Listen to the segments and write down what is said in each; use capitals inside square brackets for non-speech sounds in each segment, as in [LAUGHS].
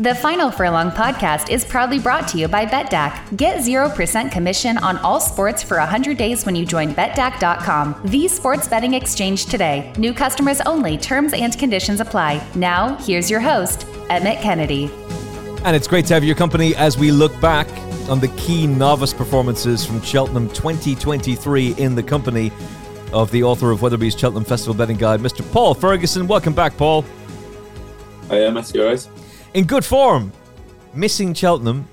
The Final Furlong podcast is proudly brought to you by BetDAQ. Get 0% commission on all sports for 100 days when you join BetDAQ.com, the sports betting exchange today. New customers only, terms and conditions apply. Now, here's your host, Emmet Kennedy. And it's great to have your company as we look back on the key novice performances from Cheltenham 2023 in the company of the author of Weatherbys Cheltenham Festival Betting Guide, Mr. Paul Ferguson. Welcome back, Paul. I am, Matthew, you alright? In good form. Missing Cheltenham.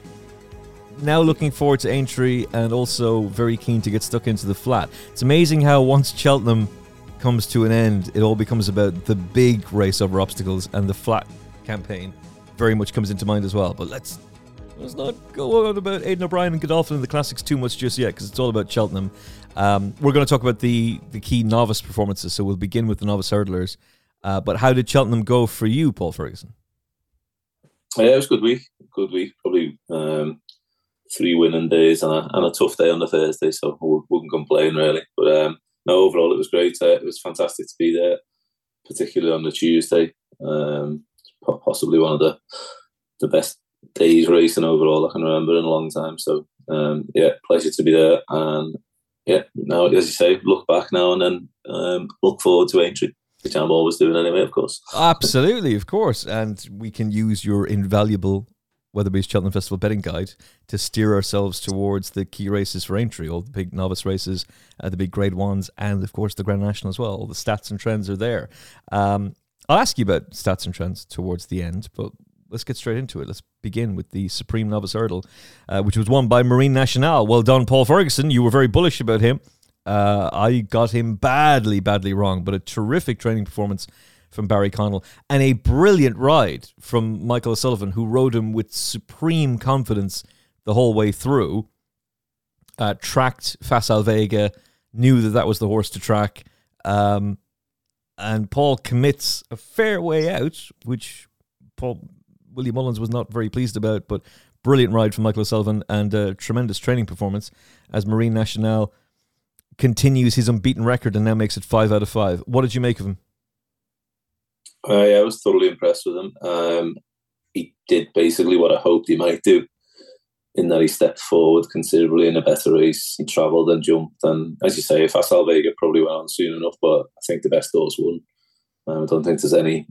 Now looking forward to Aintree and also very keen to get stuck into the flat. It's amazing how once Cheltenham comes to an end, it all becomes about the big race over obstacles and the flat campaign very much comes into mind as well. But let's let's not go on about Aidan O'Brien and Godolphin and the classics too much just yet because it's all about Cheltenham. Um, we're going to talk about the the key novice performances, so we'll begin with the novice hurdlers. Uh, but how did Cheltenham go for you, Paul Ferguson? Yeah, it was a good week. Good week. Probably um, three winning days and a, and a tough day on the Thursday, so we wouldn't complain really. But um, no, overall it was great. Uh, it was fantastic to be there, particularly on the Tuesday. Um, possibly one of the the best days racing overall I can remember in a long time. So um, yeah, pleasure to be there. And yeah, now as you say, look back now and then um, look forward to which I'm always doing anyway, of course. Absolutely, of course. And we can use your invaluable Weatherbys Cheltenham Festival betting guide to steer ourselves towards the key races for entry, all the big novice races, uh, the big grade ones, and of course the Grand National as well. All the stats and trends are there. Um, I'll ask you about stats and trends towards the end, but let's get straight into it. Let's begin with the Supreme Novice Hurdle, uh, which was won by Marine Nationale. Well done, Paul Ferguson. You were very bullish about him. Uh, I got him badly, badly wrong, but a terrific training performance from Barry Connell and a brilliant ride from Michael O'Sullivan, who rode him with supreme confidence the whole way through. Uh, tracked Facile Vega, knew that that was the horse to track. Um, and Paul commits a fair way out, which Paul William Mullins was not very pleased about, but brilliant ride from Michael O'Sullivan and a tremendous training performance as Marine Nationale continues his unbeaten record and now makes it five out of five. What did you make of him? Uh, yeah, I was totally impressed with him. Um, he did basically what I hoped he might do, in that he stepped forward considerably in a better race. He travelled and jumped, and as you say, if Facile Vega probably went on soon enough, but I think the best horse won. Um, I don't think there's any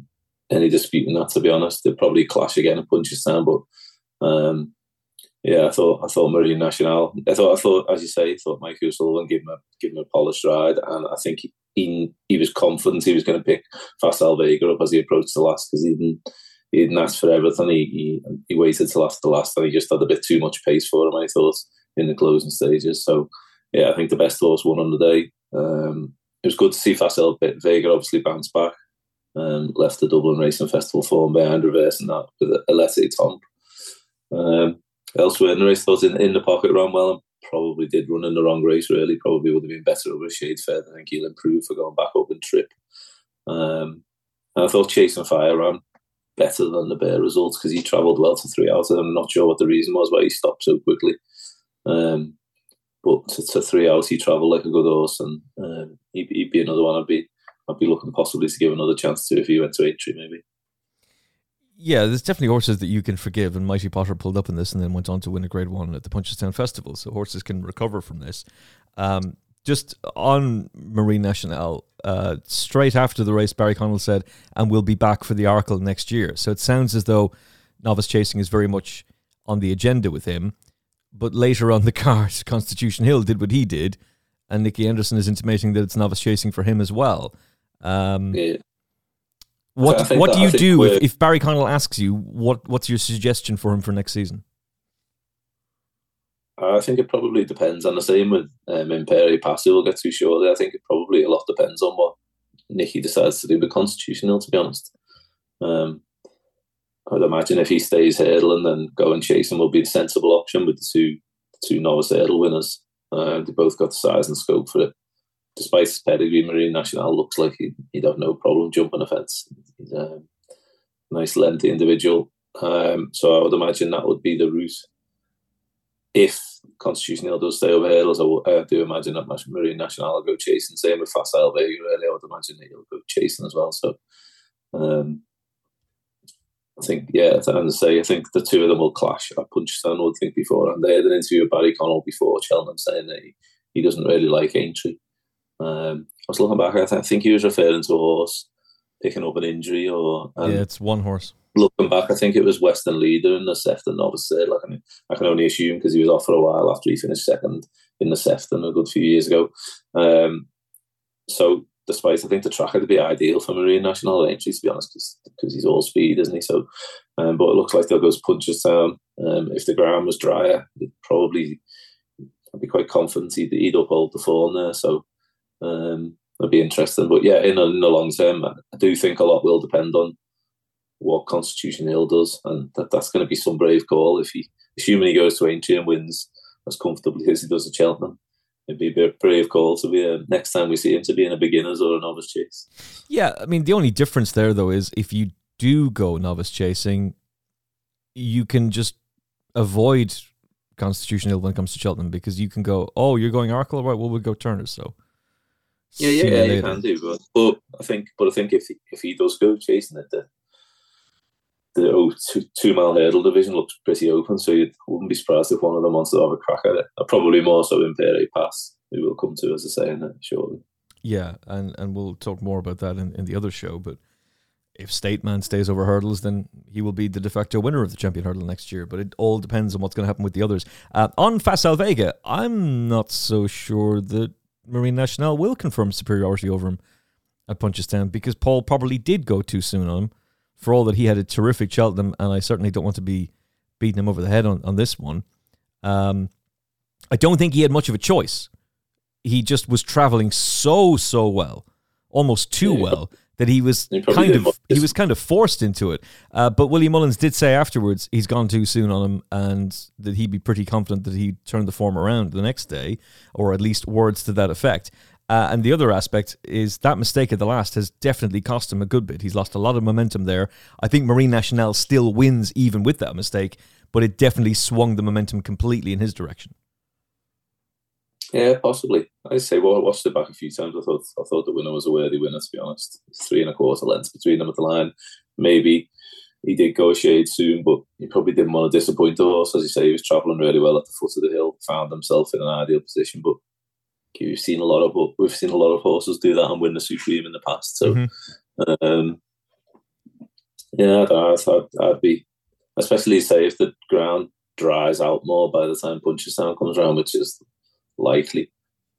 any dispute in that. To be honest, they'll probably clash again and punches down, but um, yeah, I thought I thought Marine Nationale. I thought I thought as you say, I thought Mike O'Sullivan gave him a give him a polished ride, and I think he he, was confident he was going to pick Facile Vega up as he approached the last because he didn't he didn't ask for everything. He, he he waited till after the last, and he just had a bit too much pace for him. I thought in the closing stages. So yeah, I think the best horse won on the day. Um, it was good to see Facile Vega obviously bounce back. Um, left the Dublin Racing Festival form behind, reversing that with a Il Etait Temps. Um, elsewhere in the race. Thought in, in the pocket ran well and probably did run in the wrong race. Really, probably would have been better over a shade further. I think he'll improve for going back up and trip. Um, and I thought Chasing Fire ran better than the Bear results because he travelled well to three hours. And I'm not sure what the reason was why he stopped so quickly. Um, but to, to, three hours, he travelled like a good horse, and um, he'd, he'd, be another one I'd be I'd be looking possibly to give another chance to if he went to Aintree maybe yeah, there's definitely horses that you can forgive, and Mighty Potter pulled up in this and then went on to win a Grade One at the Punchestown Festival. So horses can recover from this. Um, just on Marine Nationale, uh, straight after the race, Barry Connell said, "And we'll be back for the Arkle next year." So it sounds as though novice chasing is very much on the agenda with him. But later on the [LAUGHS] card, Constitution Hill did what he did, and Nicky Henderson is intimating that it's novice chasing for him as well. Um, yeah. What What do you do if, if Barry Connell asks you what What's your suggestion for him for next season? I think it probably depends on the same with um, Impaire Et Passe. We'll get too shortly. I think it probably a lot depends on what Nicky decides to do with Constitution Hill. To be honest, um, I'd imagine if he stays hurdling, then go and chase him will be the sensible option with the two the two novice hurdle winners. Uh, they both got the size and scope for it despite his pedigree, Marine Nationale looks like he, he'd have no problem jumping a fence. He's a nice, lengthy individual. Um, so I would imagine that would be the route. If Constitution Hill does stay over hurdles, I, I do imagine that Marine Nationale will go chasing. Same with Facile Vega, really. I would imagine that he'll go chasing as well. So, um, I think, yeah, and say, I think the two of them will clash at Punchestown, I would think, before. And they had an interview with Barry Connell before Cheltenham saying that he, he doesn't really like Aintree. Um, I was looking back, I, th- I, think he was referring to a horse picking up an injury or. yeah, it's one horse. Looking back, I think it was Western Leader in the Sefton novice. Like, I, mean, I can only assume because he was off for a while after he finished second in the Sefton a good few years ago. Um, so despite I think the track would be ideal for Marine Nationale Aintree, to be honest, because he's all speed, isn't he? So, um, but it looks like they'll go Punchestown. Um, if the ground was drier, probably I'd be quite confident he'd, he'd uphold the form there. So, um, it'd be interesting. But yeah, in, in the long term, I do think a lot will depend on what Constitution Hill does, and that, that's going to be some brave call if he, assuming he goes to Aintree and wins as comfortably as he does at Cheltenham it'd be a brave call to be a, next time we see him to be in a beginners or a novice chase. Yeah, I mean the only difference there though is if you do go novice chasing, you can just avoid Constitution Hill when it comes to Cheltenham because you can go, oh, you're going Arkle, right? Well, we'll go Turner. So yeah, yeah, yeah you can do, but, but I think, but I think if if he does go chasing it, the the oh, two, two mile hurdle division looks pretty open, so you wouldn't be surprised if one of them wants to have a crack at it. Probably more so Impaire Et Passe, we will come to, as I say, in it shortly. Yeah, and, and we'll talk more about that in, in the other show. But if State Man stays over hurdles, then he will be the de facto winner of the champion hurdle next year. But it all depends on what's going to happen with the others. Uh, on Facile Vega, I'm not so sure that Marine Nationale will confirm superiority over him at Punchestown because Paul probably did go too soon on him for all that he had a terrific Cheltenham, and I certainly don't want to be beating him over the head on, on this one. Um, I don't think he had much of a choice. He just was traveling so so well, almost too well, that he was he kind of he was kind of forced into it. Uh, but Willie Mullins did say afterwards he's gone too soon on him, and that he'd be pretty confident that he'd turn the form around the next day, or at least words to that effect. Uh, and the other aspect is that mistake at the last has definitely cost him a good bit. He's lost a lot of momentum there. I think Marine Nationale still wins even with that mistake, but it definitely swung the momentum completely in his direction. Yeah, possibly. I say, well, I watched it back a few times. I thought I thought the winner was a worthy winner. To be honest, three and a quarter lengths between them at the line. Maybe he did go a shade soon, but he probably didn't want to disappoint the horse. As you say, he was travelling really well at the foot of the hill, found himself in an ideal position, but We've seen a lot of we've seen a lot of horses do that and win the Supreme in the past. So, mm-hmm. um, yeah, I'd, I'd, I'd, be, especially say if the ground dries out more by the time Punchestown comes around, which is likely.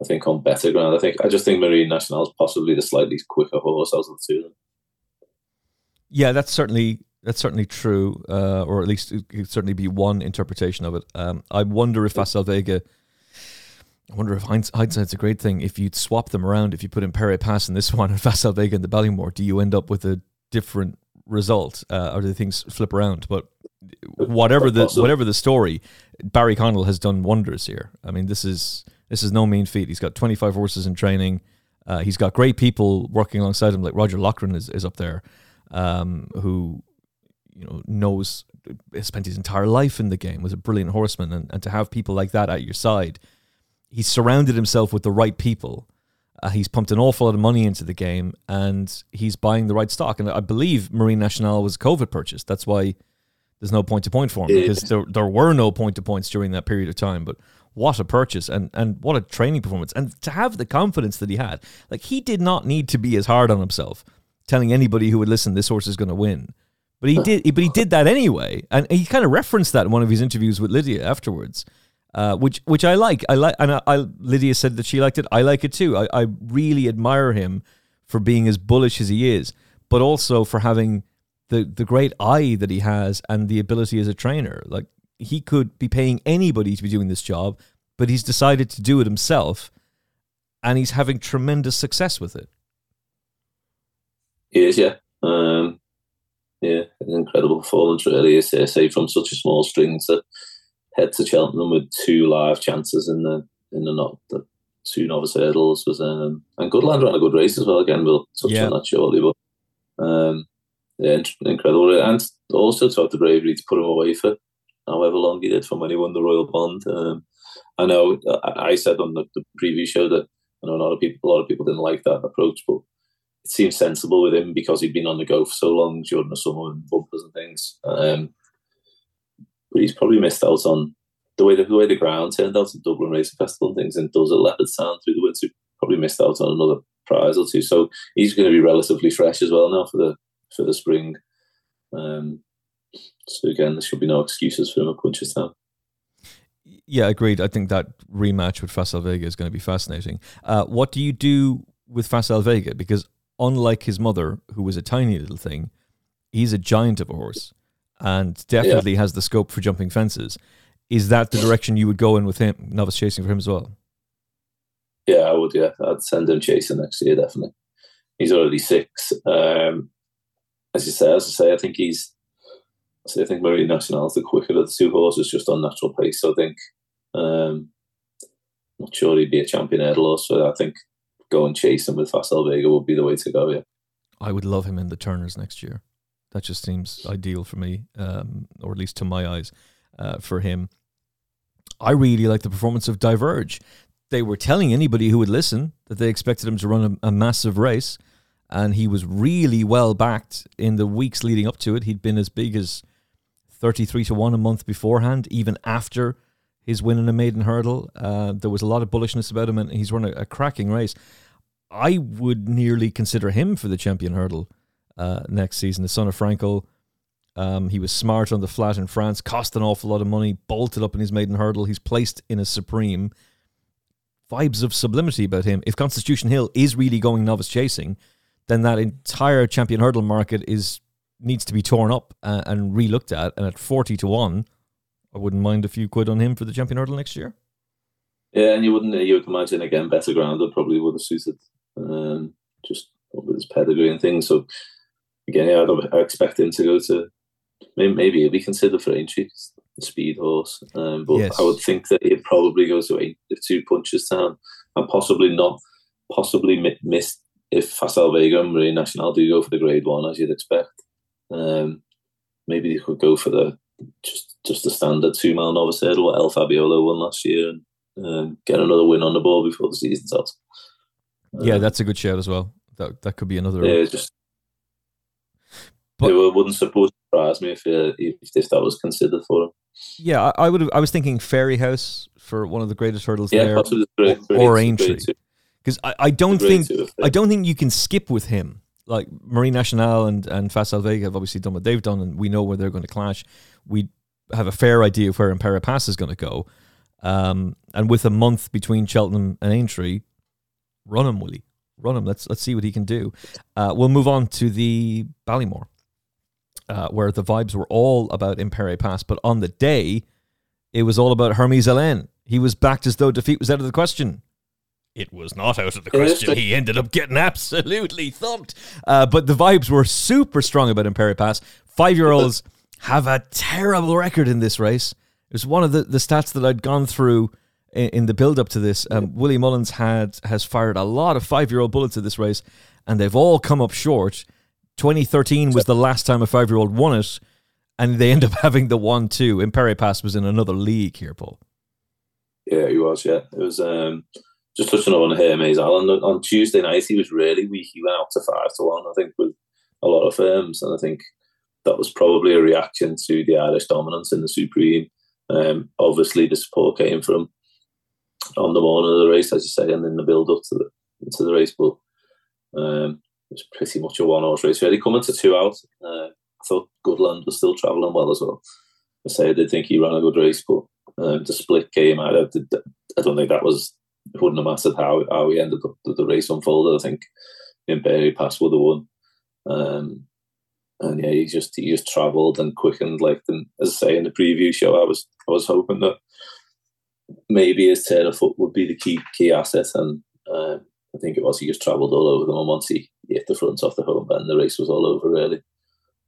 I think on better ground. I think I just think Marine Nationale is possibly the slightly quicker horse out of the two. Yeah, that's certainly that's certainly true, uh, or at least it could certainly be one interpretation of it. Um, I wonder if Facile Vega I wonder if hindsight's a great thing. If you'd swap them around, if you put Impaire Et Passe in this [LAUGHS] one and Facile Vega in the Ballymore, do you end up with a different result, uh, or do things flip around? But whatever the whatever the story, Barry Connell has done wonders here. I mean, this is this is no mean feat. He's got 25 horses in training. Uh, he's got great people working alongside him, like Roger Loughran is, is up there, um, who you know knows spent his entire life in the game, was a brilliant horseman, and, and to have people like that at your side he's surrounded himself with the right people. Uh, he's pumped an awful lot of money into the game, and he's buying the right stock. And I believe Marine Nationale was a COVID purchase. That's why there's no point to point for him because there there were no point to points during that period of time. But what a purchase and and what a training performance, and to have the confidence that he had, like he did not need to be as hard on himself, telling anybody who would listen this horse is going to win. But he did. But he did that anyway, and he kind of referenced that in one of his interviews with Lydia afterwards uh, which which I like. I like, and I, I, Lydia said that she liked it. I like it too. I, I really admire him for being as bullish as he is, but also for having the the great eye that he has and the ability as a trainer. Like he could be paying anybody to be doing this job, but he's decided to do it himself, and he's having tremendous success with it. He is, yeah. Um, yeah, an incredible performance, really. Say from such a small string to head to Cheltenham with two live chances in the in the not the two novice hurdles was um and Goodland ran a good race as well. Again, we'll touch yeah. on that shortly, but um yeah, incredible. And also to have the bravery to put him away for however long he did from when he won the Royal Bond. Um, I know I said on the, the preview show that I know a lot of people a lot of people didn't like that approach, but it seems sensible with him because he'd been on the go for so long during the summer and bumpers and things. Um, but he's probably missed out on the way the, the way the ground turned out at Dublin Racing Festival and things, and does a Leopardstown through the winter. Probably missed out on another prize or two. So he's going to be relatively fresh as well now for the for the spring. Um, so again, there should be no excuses for him at Punchestown. Yeah, agreed. I think that rematch with Facile Vega is going to be fascinating. Uh, what do you do with Facile Vega? Because unlike his mother, who was a tiny little thing, he's a giant of a horse and definitely yeah. has the scope for jumping fences. Is that the direction you would go in with him, novice chasing for him as well? Yeah, I would. Yeah, I'd send him chasing next year. Definitely. He's already six. Um, as you say, as I say, I think he's. I think Marine Nationale is the quicker of the two horses, just on natural pace. So I think. Um, not sure he'd be a champion hurdler, so I think going chasing with Facile Vega would be the way to go. Yeah, I would love him in the Turners next year. That just seems ideal for me, um, or at least to my eyes, uh, for him. I really like the performance of Diverge. They were telling anybody who would listen that they expected him to run a, a massive race, and he was really well backed in the weeks leading up to it. He'd been as big as 33 to 1 a month beforehand, even after his win in a maiden hurdle. Uh, there was a lot of bullishness about him, and he's run a, a, cracking race. I would nearly consider him for the champion hurdle uh, next season. The son of Frankel. Um, he was smart on the flat in France, cost an awful lot of money, bolted up in his maiden hurdle. He's placed in a supreme. Vibes of sublimity about him. If Constitution Hill is really going novice chasing, then that entire champion hurdle market is needs to be torn up uh, and relooked at. And at forty to one, I wouldn't mind a few quid on him for the champion hurdle next year. Yeah, and you wouldn't. You would imagine again better grounded probably would have suited, um, just with his pedigree and things. So again, yeah, I'd, I expect him to go to maybe, maybe he'll be considered for Aintree, speed horse. Um, but yes. I would think that he'd probably go to eight, two Punchestown and possibly not, possibly miss if Facile Vega and Marine Nationale do go for the grade one as you'd expect. Um, maybe they could go for the just just the standard two mile novice hurdle what El Fabiolo won last year and um, get another win on the board before the season's out. Um, yeah, that's a good shout as well. That that could be another. Yeah, just but, it wouldn't surprise me if, uh, if if that was considered for him. Yeah, I, I would. I was thinking Fairyhouse for one of the greatest hurdles yeah, there, great, great, or Aintree, because I, I don't think I don't think you can skip with him. Like Marine Nationale and and Facile Vega have obviously done what they've done, and we know where they're going to clash. We have a fair idea of where Impaire Et Passe is going to go. Um, and with a month between Cheltenham and Aintree, run him, Willie. Run him. Let's let's see what he can do. Uh, we'll move on to the Ballymore uh, where the vibes were all about Impaire Pass, but on the day, it was all about Hermes Allen. He was backed as though defeat was out of the question. It was not out of the question. He ended up getting absolutely thumped. Uh, but the vibes were super strong about Impaire Pass. Five year olds have a terrible record in this race. It was one of the, the stats that I'd gone through in, in the build up to this. Um, Willie Mullins had has fired a lot of five year old bullets at this race, and they've all come up short. 2013 was the last time a five year old won it, and they end up [LAUGHS] having the one two. Impaire Et Passe was in another league here, Paul. Yeah, he was. Yeah, it was. Um, just touching on Hermes Allen on Tuesday night, he was really weak. He went out to five to one, I think, with a lot of firms, and I think that was probably a reaction to the Irish dominance in the Supreme. Um, obviously, the support came from on the morning of the race, as you say, and in the build up to the to the race. But um, it was pretty much a one horse race. Really coming to two out. Uh, I thought Goodland was still travelling well as well. I say I did think he ran a good race, but um, the split came out. I, did, I don't think that was it wouldn't have mattered how how he ended up the race unfolded. I think Impaire Et Passe would have won. Um, and yeah, he just he just travelled and quickened. Like and as I say in the preview show, I was I was hoping that maybe his tail of foot would be the key key asset, and uh, I think it was he just travelled all over them. And once he hit the front off the home and the race was all over really.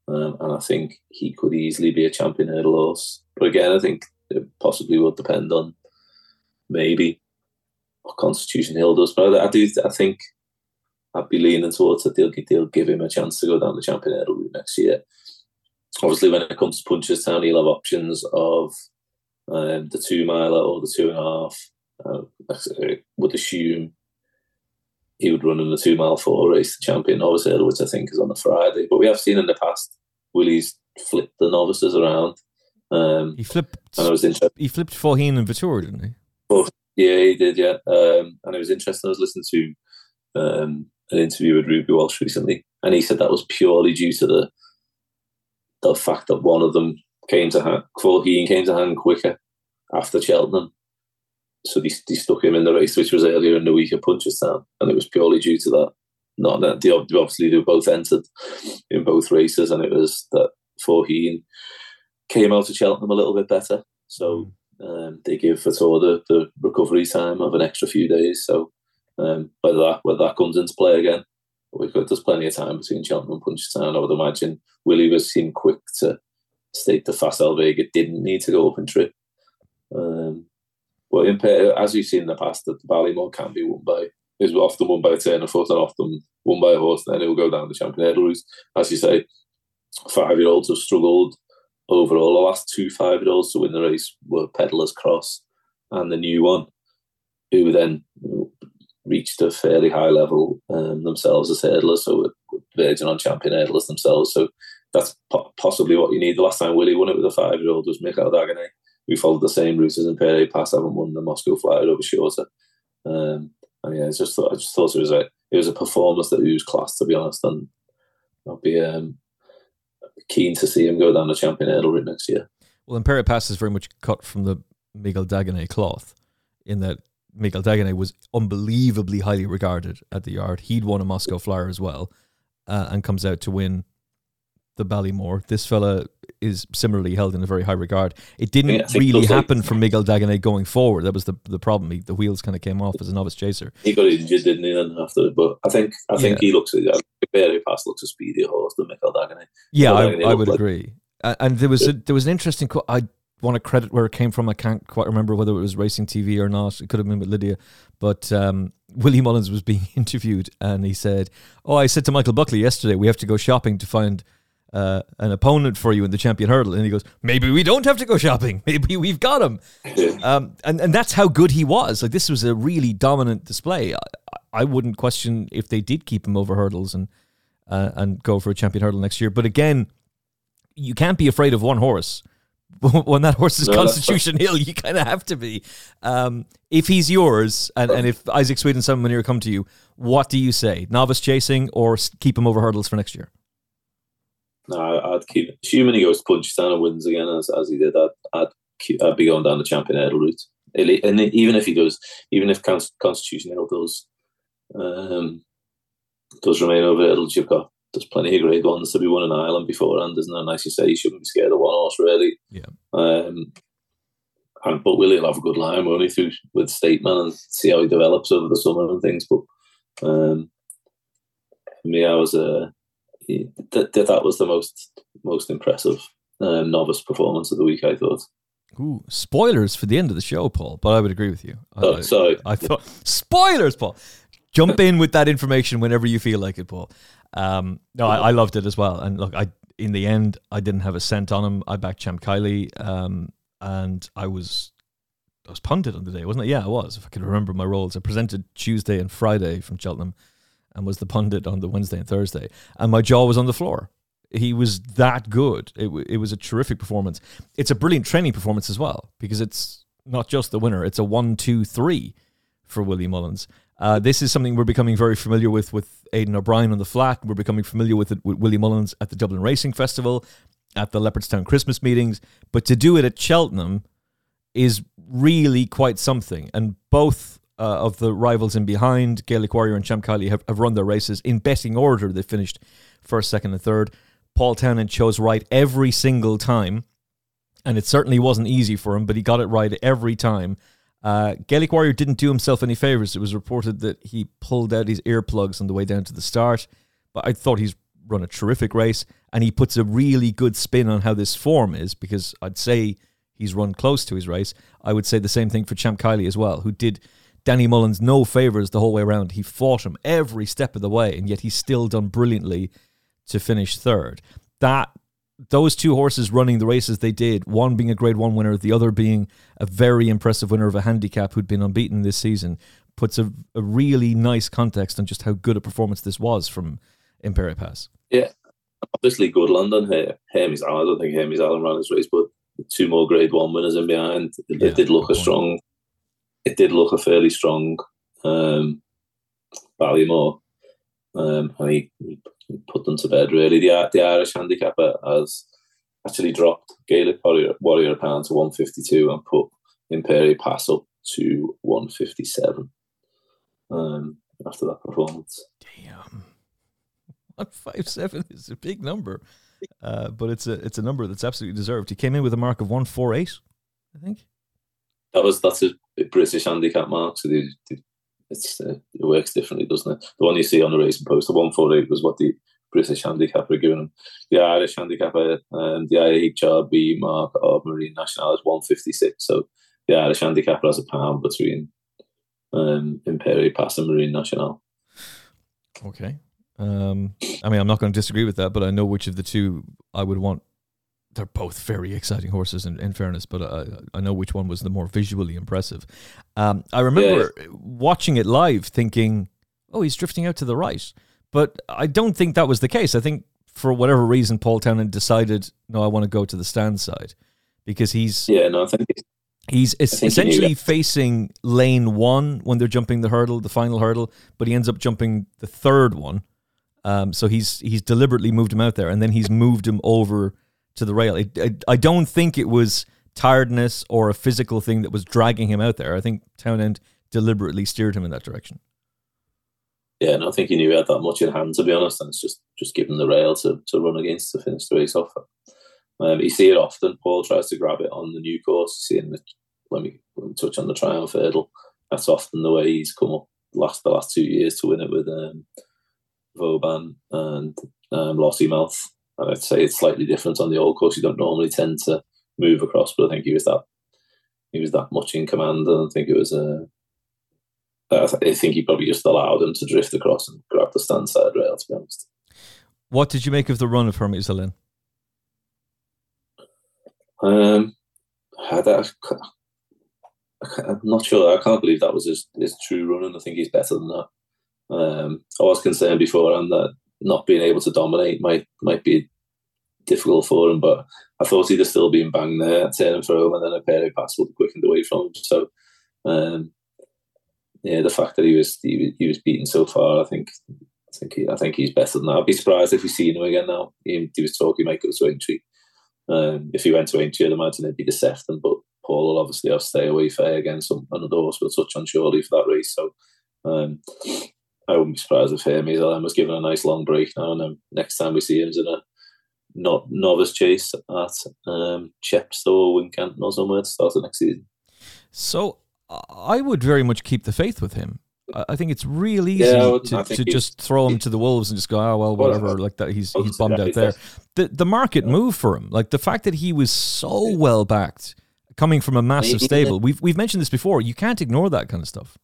Um, and I think he could easily be a champion hurdle horse. But again, I think it possibly will depend on maybe what Constitution Hill does. But I, do, I think I'd be leaning towards that they'll, they'll give him a chance to go down the champion hurdle route next year. Obviously, when it comes to Punchestown, he'll have options of um, the two miler or the two and a half. Uh, I would assume he would run in the two mile four race, the champion novice hurdle, which I think is on the Friday. But we have seen in the past Willie's flipped the novices around. Um, he flipped. And I was interested. He flipped Faugheen and Vautour, didn't he? Oh, yeah, he did. Yeah, um, and it was interesting. I was listening to um, an interview with Ruby Walsh recently, and he said that was purely due to the the fact that one of them came to hand, Faugheen came to hand quicker after Cheltenham, so they, they stuck him in the race, which was earlier in the week at Punchestown, and it was purely due to that. Not that they obviously they were both entered in both races, and it was that Faugheen came out of Cheltenham a little bit better, so um, they give Vautour the, the recovery time of an extra few days. So um, whether that whether that comes into play again, we've got there's plenty of time between Cheltenham and Punchestown. I would imagine Willie was seen quick to state the Facile Vega didn't need to go up and trip. Um, but in, as we've seen in the past, that the Ballymore can be won by is often won by a turn of foot and often won by a horse. Then it will go down the champion hurdle. As you say, five year olds have struggled overall. The last two five year olds to win the race were Peddler's Cross and the new one, who then reached a fairly high level um, themselves as hurdlers, so verging on champion hurdlers themselves. So that's po- possibly what you need. The last time Willie won it with a five year old was Mikael D'Haguenet. We followed the same route as Impaire Et Passe, haven't won the Moscow Flyer over shorter. Um, and yeah, I just thought I just thought it was a it was a performance that was class to be honest, and I'll be um, keen to see him go down the champion hurdle route next year. Well, Impaire Et Passe is very much cut from the Mikael D'Haguenet cloth, in that Mikael D'Haguenet was unbelievably highly regarded at the yard. He'd won a Moscow Flyer as well, uh, and comes out to win the Ballymore. This fella is similarly held in a very high regard. It didn't yeah, really happen for Mikael D'Haguenet going forward. That was the the problem. He, the wheels kind of came off as a novice chaser. He got injured, didn't he? Then after, but I think I think yeah. he looks a very fast looks a speedier horse than Mikael D'Haguenet. Yeah, I, I, would like, agree. And there was a, there was an interesting quote. I want to credit where it came from. I can't quite remember whether it was Racing TV or not. It could have been with Lydia, but um, Willie Mullins was being [LAUGHS] interviewed, and he said, "Oh, I said to Michael Buckley yesterday, we have to go shopping to find." Uh, an opponent for you in the champion hurdle. And he goes, maybe we don't have to go shopping. [LAUGHS] Maybe we've got him. Um, and, and that's how good he was. Like this was a really dominant display. I, I wouldn't question if they did keep him over hurdles and uh, and go for a champion hurdle next year. But again, you can't be afraid of one horse. [LAUGHS] when that horse is no, Constitution [LAUGHS] Hill, you kind of have to be. Um, if he's yours, and, and if Isaac Souede and Simon Munir come to you, what do you say? Novice chasing or keep him over hurdles for next year? No, I'd keep assuming he goes to Punchestown and wins again as, as he did. I'd, I'd, keep, I'd be going down the champion hurdle route. And even if he goes, even if Constitution Hill does um, does remain over hurdles, you've got there's plenty of great ones to be won in Ireland beforehand, isn't there? And as you say, you shouldn't be scared of one horse really. Yeah. Um, and but will he have a good line only through with State Man and see how he develops over the summer and things. But um, for me, I was a uh, that, that was the most most impressive um, novice performance of the week. I thought. Ooh, spoilers for the end of the show, Paul. But I would agree with you. Oh, I, sorry. I, thought spoilers, Paul. Jump in with that information whenever you feel like it, Paul. Um, no, I, I, loved it as well. And look, I in the end, I didn't have a cent on him. I backed Champ Kiely, um, and I was I was punted on the day, wasn't it? Yeah, I was. If I can remember my roles, I presented Tuesday and Friday from Cheltenham and was the pundit on the Wednesday and Thursday, and my jaw was on the floor. He was that good. It, it was a terrific performance. It's a brilliant training performance as well because it's not just the winner; it's a one, two, three for Willie Mullins. Uh, this is something we're becoming very familiar with with Aidan O'Brien on the flat. We're becoming familiar with it with Willie Mullins at the Dublin Racing Festival, at the Leopardstown Christmas meetings. But to do it at Cheltenham is really quite something. And both uh, of the rivals in behind, Gaelic Warrior and Champ Kiely, have, have run their races in betting order. They finished first, second, and third. Paul Townend chose right every single time, and it certainly wasn't easy for him, but he got it right every time. Uh, Gaelic Warrior didn't do himself any favors. It was reported that he pulled out his earplugs on the way down to the start, but I thought he's run a terrific race, and he puts a really good spin on how this form is because I'd say he's run close to his race. I would say the same thing for Champ Kiely as well, who did Danny Mullins no favours the whole way around. He fought him every step of the way, and yet he's still done brilliantly to finish third. That those two horses running the races they did, one being a grade one winner, the other being a very impressive winner of a handicap who'd been unbeaten this season, puts a, a really nice context on just how good a performance this was from Impaire Pass. Yeah, obviously good London here. Hermes I don't think Hermes Allen ran his race, but two more Grade One winners in behind. It, yeah, did look a strong. It did look a fairly strong um, Ballymore, um, and he, he, put them to bed. Really, the the Irish handicapper has actually dropped Gaelic Warrior, Warrior Pound to one fifty two and put Impaire Pass up to one fifty seven. Um, after that performance. Damn. 157 is a big number, uh, but it's a it's a number that's absolutely deserved. He came in with a mark of 148, I think. That was that's a British handicap mark, so they, they, uh, it works differently, doesn't it? The one you see on the racing post, the 148 was what the British handicapper given him. The Irish handicapper, um, the IHRB mark of Marine Nationale is 156. So the Irish handicapper has a pound between um, Impaire Et Passe and Marine Nationale. Okay. Um, I mean, I'm not going to disagree with that, but I know which of the two I would want. They're both very exciting horses, in, in fairness, but I, I know which one was the more visually impressive. Um, I remember yeah. watching it live, thinking, "Oh, he's drifting out to the right," but I don't think that was the case. I think for whatever reason, Paul Townend decided, "No, I want to go to the stand side," because he's yeah, no, I think He's essentially facing lane one when they're jumping the hurdle, the final hurdle, but he ends up jumping the third one. Um, so he's he's deliberately moved him out there, and then he's moved him over to the rail. It, I, don't think it was tiredness or a physical thing that was dragging him out there. I think Townend deliberately steered him in that direction. Yeah, and I think he knew he had that much in hand, to be honest, and it's just just given the rail to, to run against to finish the race off. Um, you see it often. Paul tries to grab it on the new course. You see the, when, we, when we touch on the Triumph Hurdle. That's often the way he's come up last the last two years to win it with um, Vauban and um, Lossiemouth. And I'd say it's slightly different on the old course. You don't normally tend to move across, but I think he was that he was that much in command, and I think it was a. Uh, I think he probably just allowed him to drift across and grab the stand side rail. To be honest. What did you make of the run of Hermes Allen? Um, I, am not sure. I can't believe that was his, his true running. I think he's better than that. Um, I was concerned before and that not being able to dominate might might be difficult for him, but I thought he'd have still been banged there, turning for home, and then Impaire Et Passe would have quickened away from him. So, um, yeah, the fact that he was he, he was beaten so far, I think I think he, I think he's better than that. I'd be surprised if we see him again now. He, he was talking he might go to Aintree. Um, if he went to Aintree, I'd imagine it'd be the Sefton, but Paul will obviously have Stay Away Fay against some another horse we'll touch on surely for that race. So um, I wouldn't be surprised if Hermes Allen was given a nice long break now, and then next time we see him in a not novice chase at um, Chepstow or Wincanton or somewhere to start the next season. So I would very much keep the faith with him. I think it's real easy yeah, to, to just throw him to the wolves and just go, oh well, whatever, like that. He's he's bummed out there. The the market yeah. move for him, like the fact that he was so well backed, coming from a massive stable. We've we've mentioned this before. You can't ignore that kind of stuff.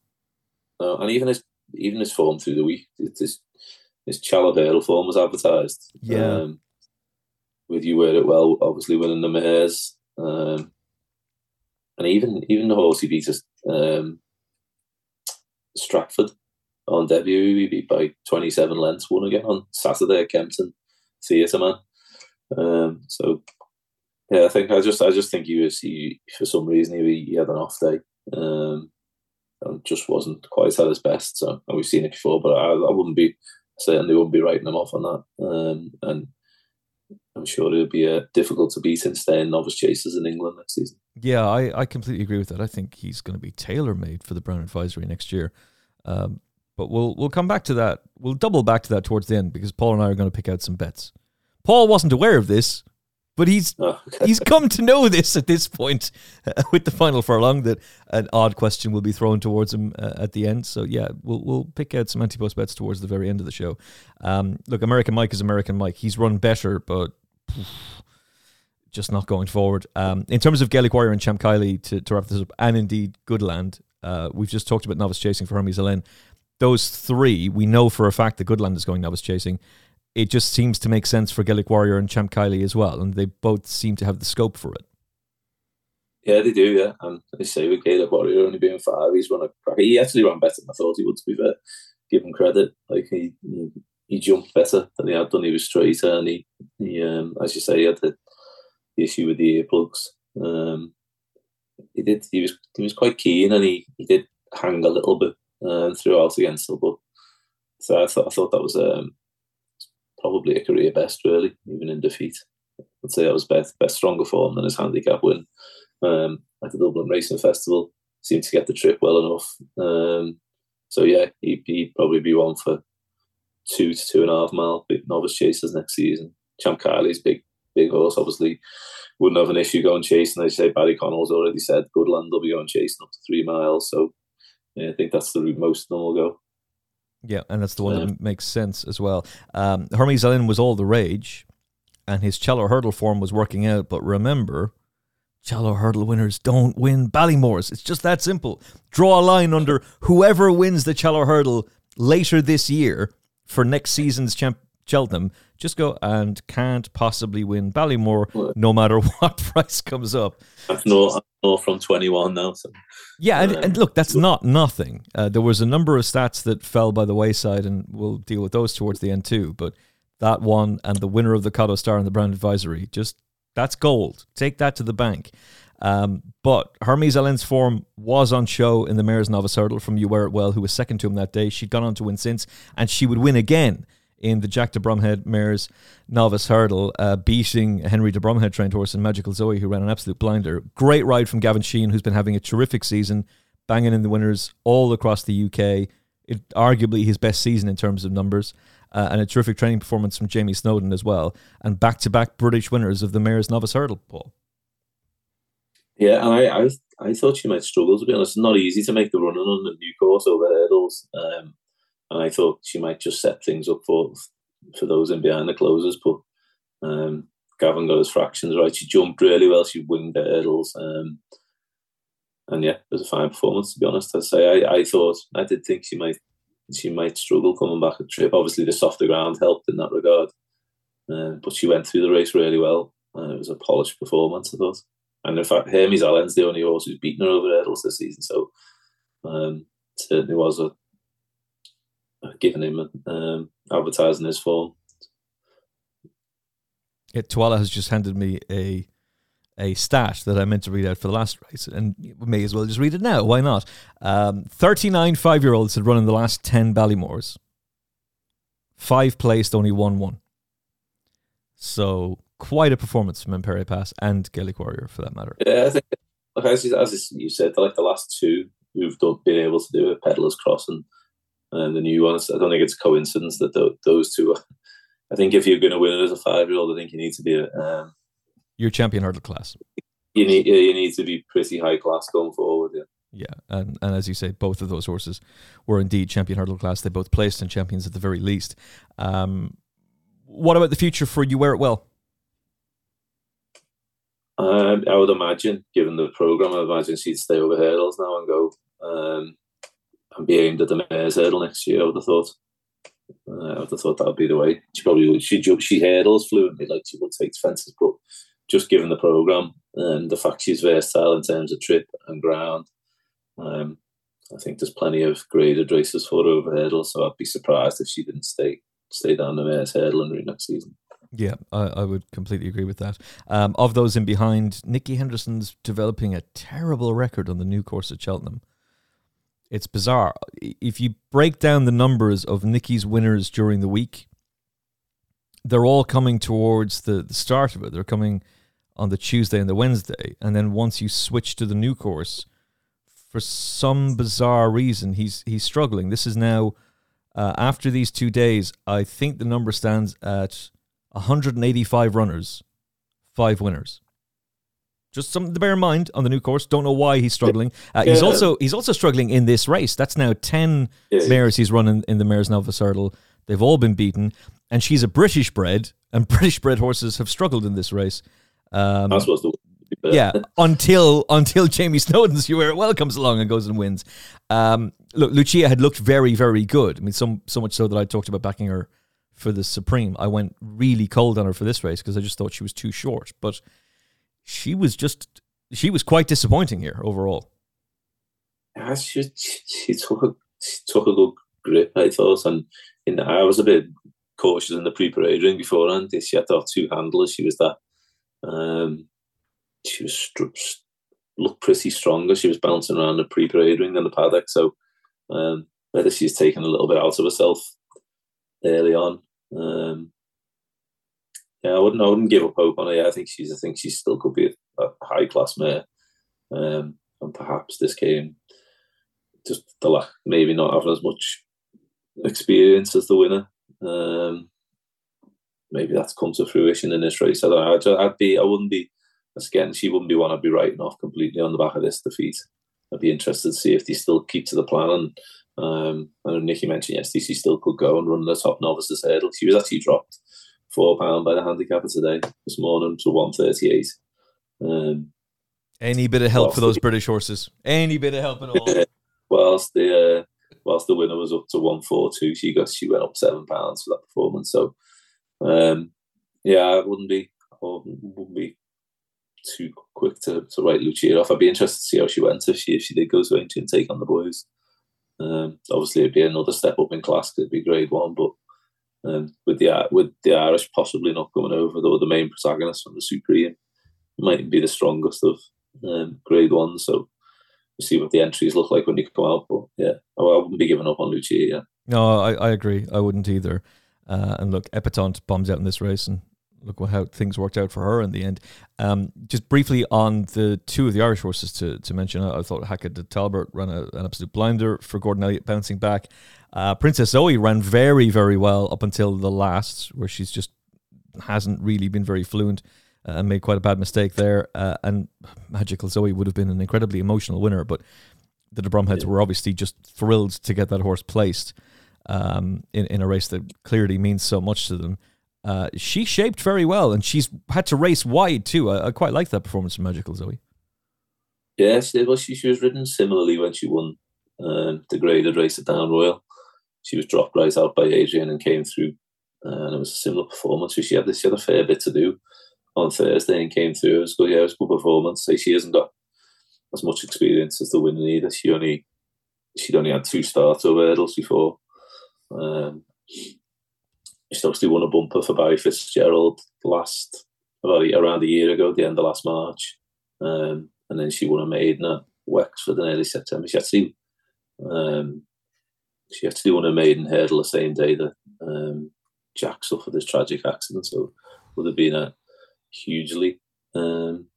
No, and even his even his form through the week, his his Chalabale form was advertised. Yeah. Um, with you wear it well, obviously winning the mares, um, and even even the horse he beat us, um, Stratford on debut. He beat by twenty seven lengths. Won again on Saturday at Kempton Theatre Man. Um, so yeah, I think I just I just think he was he for some reason he, he had an off day. Um, and just wasn't quite at his best. So and we've seen it before, but I, I wouldn't be certainly wouldn't be writing him off on that. Um, and I'm sure it'll be uh, difficult to beat and stay novice chasers in England next season. Yeah, I, I completely agree with that. I think he's going to be tailor made for the Brown Advisory next year. Um, but we'll we'll come back to that. We'll double back to that towards the end because Paul and I are going to pick out some bets. Paul wasn't aware of this, but he's oh, okay. he's come to know this at this point uh, [LAUGHS] with the final furlong that an odd question will be thrown towards him uh, at the end. So yeah, we'll we'll pick out some anti post bets towards the very end of the show. Um, look, American Mike is American Mike. He's run better, but [SIGHS] just not going forward. Um, in terms of Gaelic Warrior and Champ Kiely, to, to wrap this up, and indeed Goodland, uh, we've just talked about novice chasing for Hermes Allen. Those three, we know for a fact that Goodland is going novice chasing it just seems to make sense for Gaelic Warrior and Champ Kiely as well, and they both seem to have the scope for it. Yeah, they do. Yeah, and they say with Gaelic Warrior only being five, he's run a crack. He actually ran better than I thought he would. To be fair, give him credit. Like he, he, jumped better than he had done. He was straighter, and he, he um, as you say, he had the, the issue with the earplugs. Um, he did. He was he was quite keen, and he, he did hang a little bit uh, throughout against them. But so I thought I thought that was um, probably a career best, really, even in defeat. I'd say that was best best stronger form than his handicap win um, at the Dublin Racing Festival. Seemed to get the trip well enough. Um, so yeah, he'd, he'd, probably be one for two to two and a half mile big novice chasers next season. Champ Kiely's big big horse, obviously wouldn't have an issue going chasing. I say Barry Connell's already said Goodland will be going chasing up to three miles. So yeah, I think that's the most will go. Yeah, and that's the one that makes sense as well. Um, Hermes Allen was all the rage, and his Challow hurdle form was working out. But remember, Challow hurdle winners don't win Ballymores. It's just that simple. Draw a line under whoever wins the Challow hurdle later this year for next season's champ Cheltenham. Just go and can't possibly win Ballymore, no matter [LAUGHS] what price comes up. No, no from 21 now. So. Yeah, and, and look, that's not nothing. Uh, there was a number of stats that fell by the wayside, and we'll deal with those towards the end too. But that one and the winner of the Cotto Star and the Brown Advisory, just that's gold. Take that to the bank. Um, but Hermes Allen's form was on show in the Mares Novice Hurdle from You Wear It Well, who was second to him that day. She'd gone on to win since, and she would win again in the Jack de Bromhead Mares Novice Hurdle, uh, beating Henry de Bromhead trained horse and Magical Zoe, who ran an absolute blinder. Great ride from Gavin Sheehan, who's been having a terrific season, banging in the winners all across the UK. It, arguably his best season in terms of numbers. Uh, and a terrific training performance from Jamie Snowden as well, and back-to-back British winners of the Mares Novice Hurdle, Paul. Yeah, and I, I, I thought she might struggle to be honest. It's not easy to make the running on the new course over hurdles. Um, and I thought she might just set things up for for those in behind the closers. But um, Gavin got his fractions right. She jumped really well. She winged the hurdles. Um, and yeah, it was a fine performance to be honest. I say I, I thought I did think she might she might struggle coming back at trip. Obviously, the softer ground helped in that regard, uh, but she went through the race really well. Uh, it was a polished performance, I thought. And in fact, Hermes Allen's the only horse who's beaten her over hurdles this season, so um, certainly was a giving him um, advertising his form. Yeah, Tuala has just handed me a a stat that I meant to read out for the last race, and may as well just read it now. Why not? Um, 39 five year olds had run in the last 10 Ballymores. Five placed, only one won. So, quite a performance from Impaire Pass and Gaelic Warrior for that matter. Yeah, I think, as, as you said, like the last two who've done, been able to do a Peddler's Cross and and the new ones. I don't think it's a coincidence that those two. Are, [LAUGHS] I think if you're going to win it as a five year old, I think you need to be a um, your champion hurdle class. You need you need to be pretty high class going forward. Yeah. Yeah, and, and as you say, both of those horses were indeed champion hurdle class. They both placed in champions at the very least. Um, what about the future for you? Wear it well. Um, I would imagine, given the program, I imagine she'd stay over hurdles now and go. Um, and be aimed at the mares hurdle next year. I would have thought. Uh, I would have thought that would be the way. She probably would. She she hurdles fluently like she would take fences, but just given the program and the fact she's versatile in terms of trip and ground, um, I think there's plenty of graded races for her over hurdles. So I'd be surprised if she didn't stay stay down the mayor's hurdle route next season. Yeah, I, I, would completely agree with that. Um, of those in behind, Nicky Henderson's developing a terrible record on the new course at Cheltenham. It's bizarre. If you break down the numbers of Nicky's winners during the week, they're all coming towards the, the start of it. They're coming on the Tuesday and the Wednesday. And then once you switch to the new course, for some bizarre reason, he's he's struggling. This is now uh, after these two days. I think the number stands at 185 runners, five winners. Just something to bear in mind on the new course. Don't know why he's struggling. Uh, yeah. He's also he's also struggling in this race. That's now ten yeah. mares he's running in the mares Novice Hurdle. They've all been beaten, and she's a British bred, and [LAUGHS] British bred horses have struggled in this race. Um, That's what's the yeah, until until Jamie Snowden's You Wear It Well comes along and goes and wins. Um, look, Luccia had looked very, very good. I mean, so so much so that I talked about backing her for the Supreme. I went really cold on her for this race because I just thought she was too short. But she was just she was quite disappointing here overall. She, she took a she took a good grip, I thought, and in I was a bit cautious in the pre-parade ring beforehand. She had have two handlers. She was that. Um, she was looked pretty stronger. She was bouncing around the pre-parade ring than the paddock. So um, whether she's taken a little bit out of herself early on. Um, yeah, I wouldn't. I wouldn't give up hope on her. Yeah, I think she's. I think she still could be a, a high class mare, um, and perhaps this game just the lack, maybe not having as much experience as the winner. Um, maybe that's come to fruition in this race. I don't know. I'd, I'd be. I wouldn't be. Again, she wouldn't be one I'd be writing off completely on the back of this defeat. I'd be interested to see if they still keep to the plan. And um, I know Nicky mentioned yesterday she still could go and run the top novices hurdle. She was actually dropped four pound by the handicapper today this morning to one thirty eight. Um, Any bit of help for those British horses. Any bit of help at all. whilst the uh, whilst the winner was up to one four two, she got she went up seven pounds for that performance. So um, yeah, I wouldn't be I wouldn't be too quick to, to write Luccia off. I'd be interested to see how she went if she if she did go to Aintree and take on the boys. Um, obviously, it'd be another step up in class. It'd be grade one, but um, with the with the Irish possibly not coming over, though the main protagonist from the Supreme might be the strongest of um, grade one. So we'll see what the entries look like when they come out. But yeah, I, I wouldn't be giving up on Luccia. Yeah. No, I, I agree. I wouldn't either. Uh, and look, Epatante bombs out in this race, and look how things worked out for her in the end. Um, just briefly on the two of the Irish horses to, to mention, I, I thought Hackett de Talbot ran a, an absolute blinder for Gordon Elliott bouncing back. Uh, Princess Zoe ran very, very well up until the last, where she's just hasn't really been very fluent uh, and made quite a bad mistake there. Uh, and Magical Zoe would have been an incredibly emotional winner, but the De Bromheads yeah. were obviously just thrilled to get that horse placed um, in, in a race that clearly means so much to them. Uh, she shaped very well, and she's had to race wide too. I, I quite like that performance from Magical Zoe. Yes, well, she, she was ridden similarly when she won um, the graded race at Down Royal. She was dropped right out by Adrian and came through, and it was a similar performance. So she had this, she had a fair bit to do on Thursday and came through. It was good, yeah, it was good performance. So she hasn't got as much experience as the winner either. She only she'd only had two starts over hurdles before. Um, She's obviously won a bumper for Barry Fitzgerald last about around a year ago, the end of last March, um, and then she won a maiden at Wexford in early September. She actually um, she actually won her maiden hurdle the same day that um, Jack suffered this tragic accident, so would have been a hugely um,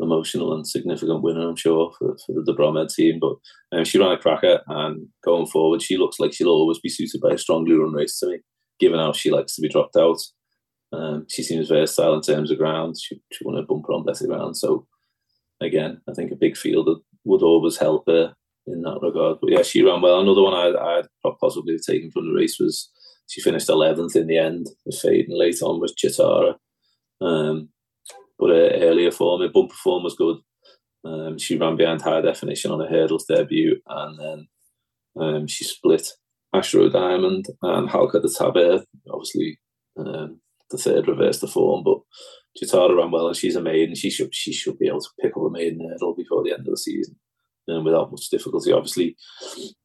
emotional and significant winner, I'm sure, for, for the De Bromhead team. But um, she ran a cracker, and going forward, she looks like she'll always be suited by a strongly run race to me, given how she likes to be dropped out. Um, she seems versatile in terms of ground. She, she won a bumper on better ground. So, again, I think a big field would always help her in that regard. But yeah, she ran well. Another one I, I'd possibly have taken from the race was she finished 11th in the end, fading late on was Chitara. Um, but uh, earlier form, her bumper form was good. Um, she ran behind high definition on her hurdles debut, and then um, she split Ashroe Diamond and Halka de Taber. Obviously, um, the third reversed the form, but Chitara ran well, and she's a maiden. She should she should be able to pick up a maiden hurdle before the end of the season, um, without much difficulty. Obviously,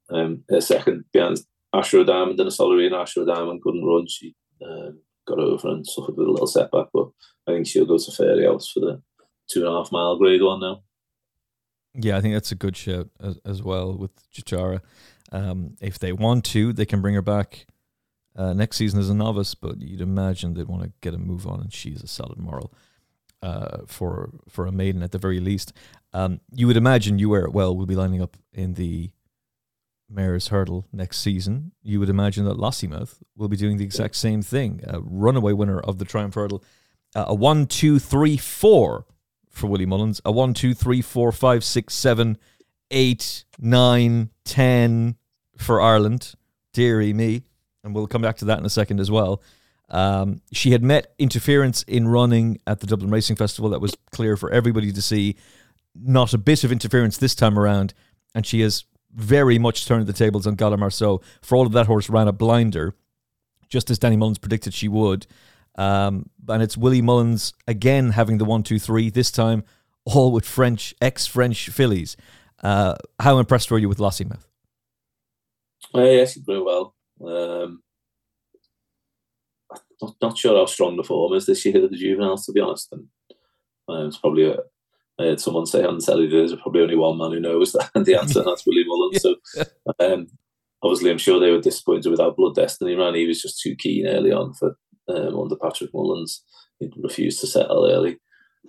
um, her second behind Ashroe Diamond and a Solarina Ashroe Diamond couldn't run. She um, got over and suffered with a little setback, but I think she'll go to Fairyhouse for the two and a half mile grade one now. Yeah, I think that's a good shout as, as well with Chitara. Um, if they want to, they can bring her back uh, next season as a novice, but you'd imagine they'd want to get a move on, and she's a solid moral uh, for for a maiden at the very least. Um, you would imagine you wear it well will be lining up in the Mare's Hurdle next season, you would imagine that Lossiemouth will be doing the exact same thing. A runaway winner of the Triumph Hurdle. Uh, a one, two, three, four for Willie Mullins. A one, two, three, four, five, six, seven, eight, nine, ten for Ireland. Deary me. And we'll come back to that in a second as well. Um, she had met interference in running at the Dublin Racing Festival. That was clear for everybody to see. Not a bit of interference this time around. And she has very much turned the tables on Gala Marceau. For all of that horse ran a blinder, just as Danny Mullins predicted she would. Um, and it's Willie Mullins again having the one, two, three, this time all with French ex-French fillies. Uh, how impressed were you with Lossiemouth? Uh, yeah, she grew well. Um, not, not sure how strong the form is this year of the juveniles, to be honest. And um, it's probably a, I had someone say on the telly there's probably only one man who knows that the answer, and that's Willie Mullins. So, [LAUGHS] um, obviously, I'm sure they were disappointed with how Blood Destiny ran. He was just too keen early on for um, under Patrick Mullins. He refused to settle early.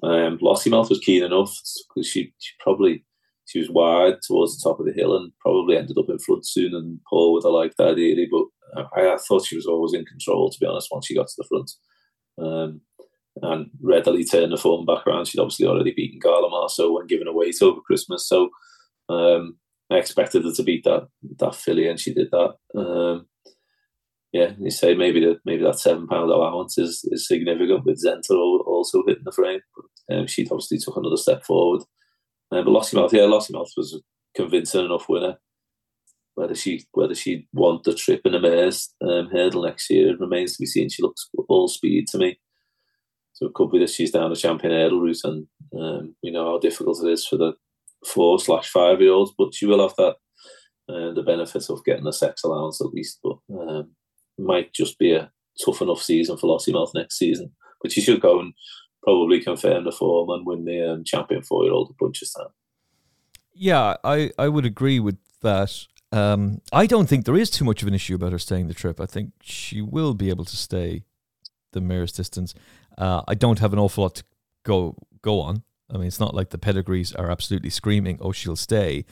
Um, Lossiemouth was keen enough because she, she probably she was wide towards the top of the hill and probably ended up in front soon. And Paul would have liked that ideally, but I, I, thought she was always in control. To be honest, once she got to the front, um, and readily turned the form back around. She'd obviously already beaten Garlamar, so when given away over Christmas, so um, I expected her to beat that that filly, and she did that. Um, yeah, you say maybe that maybe that seven pound allowance is, is significant with Zenta also hitting the frame. But, um, she obviously took another step forward. Um, but Lossiemouth, yeah, Lossiemouth was a convincing enough winner. Whether she whether she won the trip in a mares um, hurdle next year remains to be seen. She looks all speed to me. So it could be that she's down the champion hurdle route, and um, we know how difficult it is for the four slash five year olds. But she will have that uh, the benefit of getting a sex allowance at least. But um, might just be a tough enough season for Lossiemouth next season. But she should go and probably confirm the form and win the um, champion four year old at Punchestown. Yeah, I, I would agree with that. Um, I don't think there is too much of an issue about her staying the trip. I think she will be able to stay the mare's distance. Uh, I don't have an awful lot to go go on. I mean, it's not like the pedigrees are absolutely screaming, "Oh, she'll stay,"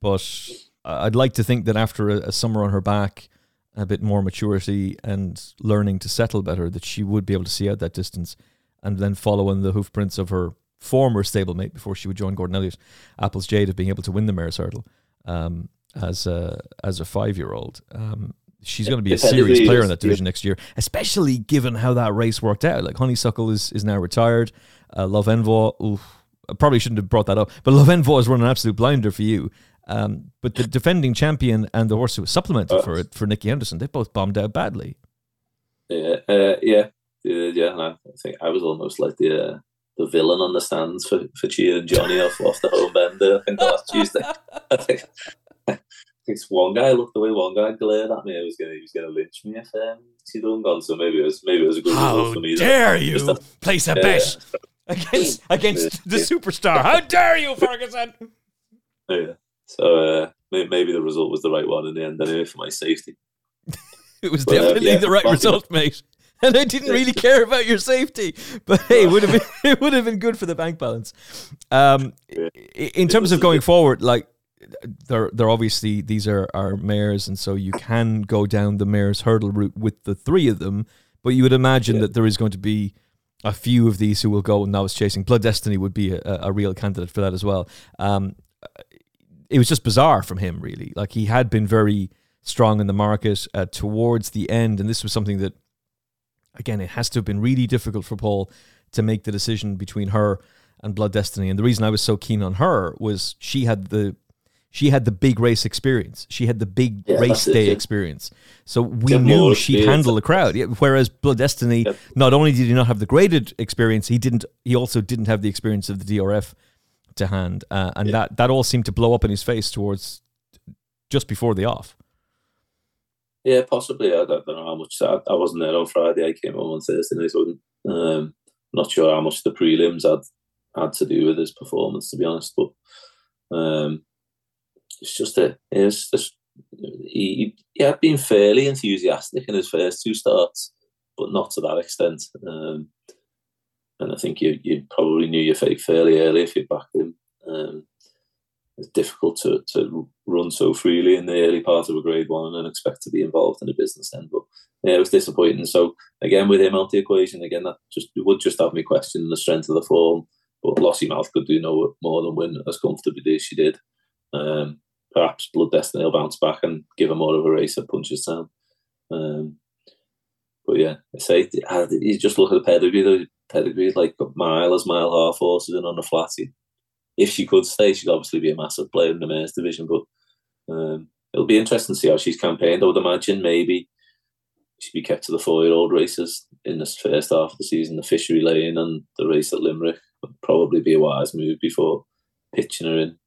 but I'd like to think that after a, a summer on her back, a bit more maturity and learning to settle better, that she would be able to see out that distance and then follow in the hoofprints of her former stablemate before she would join Gordon Elliott, Apple's Jade, of being able to win the mare's hurdle um, as a as a five year old. Um, she's going to be a serious player in that division next year, especially given how that race worked out. Like Honeysuckle is is now retired. Uh, Love Envoi, oof, I probably shouldn't have brought that up, but Love Envoi has run an absolute blinder for you. Um, but the defending champion and the horse who was supplemented uh, for it for Nicky Henderson, they both bombed out badly. Yeah, uh, yeah, yeah. I think I was almost like the uh, the villain on the stands for for and Johnny off off the home bender. I think last Tuesday. [LAUGHS] I think it's one guy looked the way one guy glared at me. I was gonna he was gonna lynch me if um, he'd done gone. So maybe it was maybe it was a good How result for me. How dare you place a bet against [LAUGHS] against the superstar? How dare you, Ferguson? [LAUGHS] Yeah. So uh, maybe the result was the right one in the end, anyway, for my safety. [LAUGHS] it was but, uh, definitely uh, yeah, the right result, mate. And I didn't really care about your safety, but hey, it would have been it would have been good for the bank balance. Um, in terms of going forward, like they're they're obviously these are are mares, and so you can go down the mares hurdle route with the three of them. But you would imagine yeah. that there is going to be a few of these who will go And now. Is chasing. Blood Destiny would be a, a real candidate for that as well. Um, it was just bizarre from him, really. Like he had been very strong in the market uh, towards the end, and this was something that, again, it has to have been really difficult for Paul to make the decision between her and Blood Destiny. And the reason I was so keen on her was she had the she had the big race experience. She had the big yeah, race day it, yeah. experience. So we knew she'd handle the crowd. Yeah, whereas Blood Destiny, yep. not only did he not have the graded experience, he didn't. He also didn't have the experience of the DRF to hand, uh, and that that all seemed to blow up in his face towards just before the off. Yeah, possibly. I don't, know how much. I, I, wasn't there on Friday. I came home on Thursday night. So um, not sure how much the prelims had had to do with his performance, to be honest. But um, it's just a it's just he, he had been fairly enthusiastic in his first two starts, but not to that extent. Um, and I think you you probably knew your fate fairly early if you backed him. Um, it's difficult to, to run so freely in the early part of a grade one and expect to be involved in a business end. But yeah, it was disappointing. So again, with him out the equation, again that just would just have me questioning the strength of the form. But Lossiemouth could do no more than win as comfortably as she did. Um, perhaps Blood Destiny will bounce back and give her more of a race at Punchestown. Um, but yeah, I say you just look at the pedigree though. pedigree, like mile as mile half horses in on the flatty. If she could stay, she'd obviously be a massive player in the men's division. But um, it'll be interesting to see how she's campaigned. I would imagine maybe she'd be kept to the four-year-old races in this first half of the season, the Fishery Lane and the race at Limerick. would probably be a wise move before pitching her in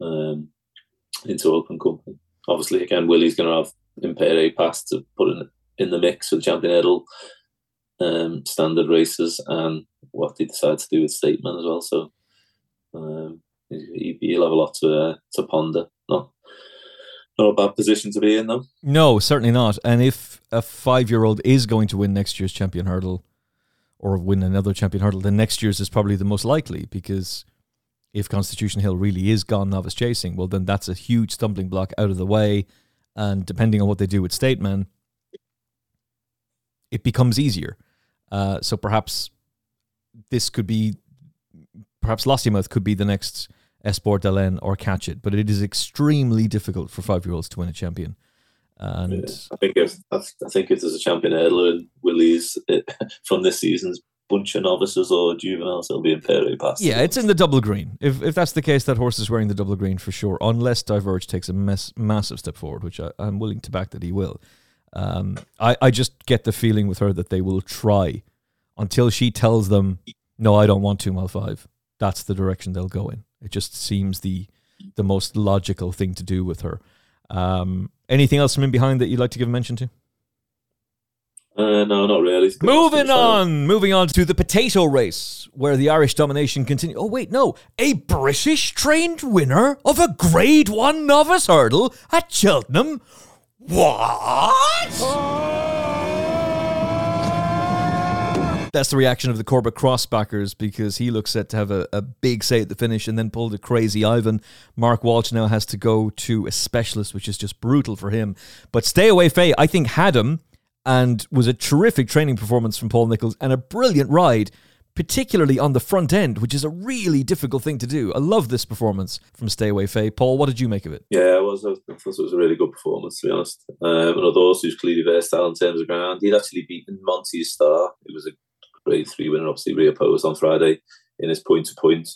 um, into open company. Obviously, again, Willie's going to have Impaire Et Passe to put in in the mix with Champion Hurdle um, standard races and what they decide to do with State Man as well. So um, he'll have a lot to uh, to ponder. Not not a bad position to be in, though. No, certainly not. And if a five year old is going to win next year's champion hurdle or win another champion hurdle, then next year's is probably the most likely because if Constitution Hill really is gone novice chasing, well, then that's a huge stumbling block out of the way. And depending on what they do with State Man, it becomes easier. Uh, so perhaps this could be, perhaps Lossiemouth could be the next Espoir d'Allen or Katchit, but it is extremely difficult for five year olds to win a champion. And yeah, I think if I think if there's a champion in Willie's [LAUGHS] from this season's bunch of novices or juveniles, it'll be Impaire Et Passe. Yeah, it's in the double green. If if that's the case, that horse is wearing the double green for sure, unless Diverge takes a mess, massive step forward, which I, am willing to back that he will. Um, I, I just get the feeling with her that they will try until she tells them, no, I don't want two mile five. That's the direction they'll go in. It just seems the the most logical thing to do with her. Um, anything else from in behind that you'd like to give a mention to? Uh, no, not really. Moving on, moving on to the potato race, where the Irish domination continues. Oh wait, no, a British trained winner of a Grade One novice hurdle at Cheltenham. What? That's the reaction of the Corbett's Cross backers because he looks set to have a, a big say at the finish and then pull the crazy Ivan. Mark Walsh now has to go to a specialist, which is just brutal for him. But Stay Away Fay, I think, had him and was a terrific training performance from Paul Nicholls and a brilliant ride, particularly on the front end, which is a really difficult thing to do. I love this performance from Stay Away Fay. Paul, what did you make of it? Yeah, it was. I thought it was a really good performance, to be honest. Um, although he was clearly versatile in terms of ground, he'd actually beaten Monty's star. It was a grade three winner, obviously reopposed on Friday in his point to point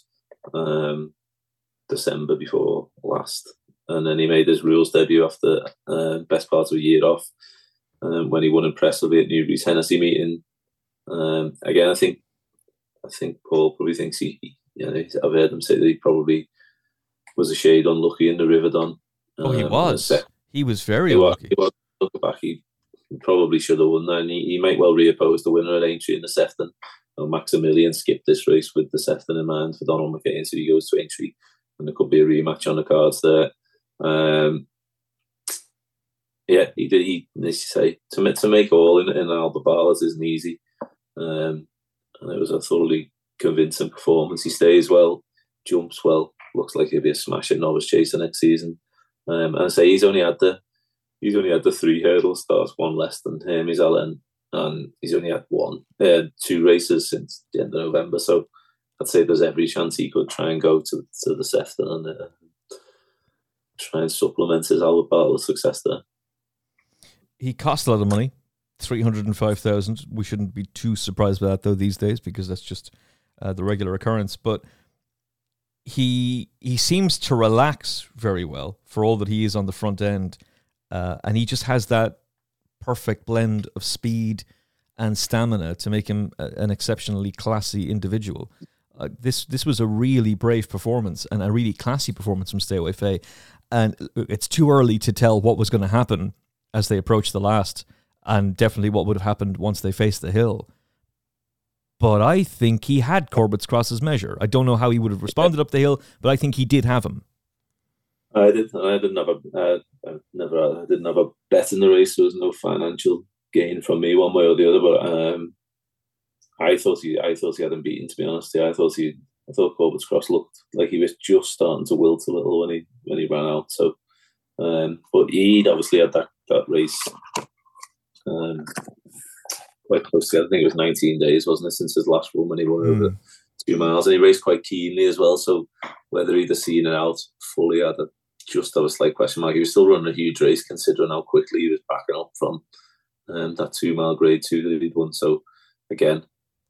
December before last. And then he made his rules debut after uh, best part of a year off um, when he won impressively at Newbury's Hennessy meeting. Um, again, I think I think Paul probably thinks he, you know, I've heard him say that he probably was a shade unlucky in the River Don. Um, oh, he um, was. He was very he unlucky. Was, he was, looking back, he probably should have won that. And he, he might well reoppose the winner at Aintree in the Sefton. Maximilian skipped this race with the Sefton in mind for Donald McCain, so he goes to Aintree, and there could be a rematch on the cards there. Um, yeah, he did. He, as you say, to to make all in, in Albert Bartlett isn't easy, um, and it was a thoroughly convincing performance. He stays well, jumps well, looks like he'll be a smashing novice chaser next season. Um, and I say he's only had the he's only had the three hurdle starts, one less than Hermes Allen, and he's only had one, uh, two races since the end of November. So I'd say there's every chance he could try and go to, to the Sefton and uh, try and supplement his Albert Bartlett success there. He cost a lot of money, three hundred and five thousand. We shouldn't be too surprised by that though these days because that's just uh, the regular occurrence. But he he seems to relax very well for all that he is on the front end uh, and he just has that perfect blend of speed and stamina to make him a, an exceptionally classy individual. Uh, this this was a really brave performance and a really classy performance from Stay Away Fay. And it's too early to tell what was going to happen as they approached the last, and definitely what would have happened once they faced the hill. But I think he had Corbett's Cross's measure. I don't know how he would have responded up the hill, but I think he did have him. I didn't. I didn't have a. Uh, I never. I didn't have a bet in the race. There was no financial gain from me one way or the other. But um, I thought he. I thought he had him beaten. To be honest, yeah, I thought he. I thought Corbett's Cross looked like he was just starting to wilt a little when he when he ran out. So, um, but he'd obviously had that that race um, quite close to. I think it was 19 days, wasn't it, since his last run when he won mm. over two miles, and he raced quite keenly as well. So whether he'd have seen it out fully, I don't just have a slight question mark. He was still running a huge race considering how quickly he was backing up from um, that two mile grade two that he'd won. So again,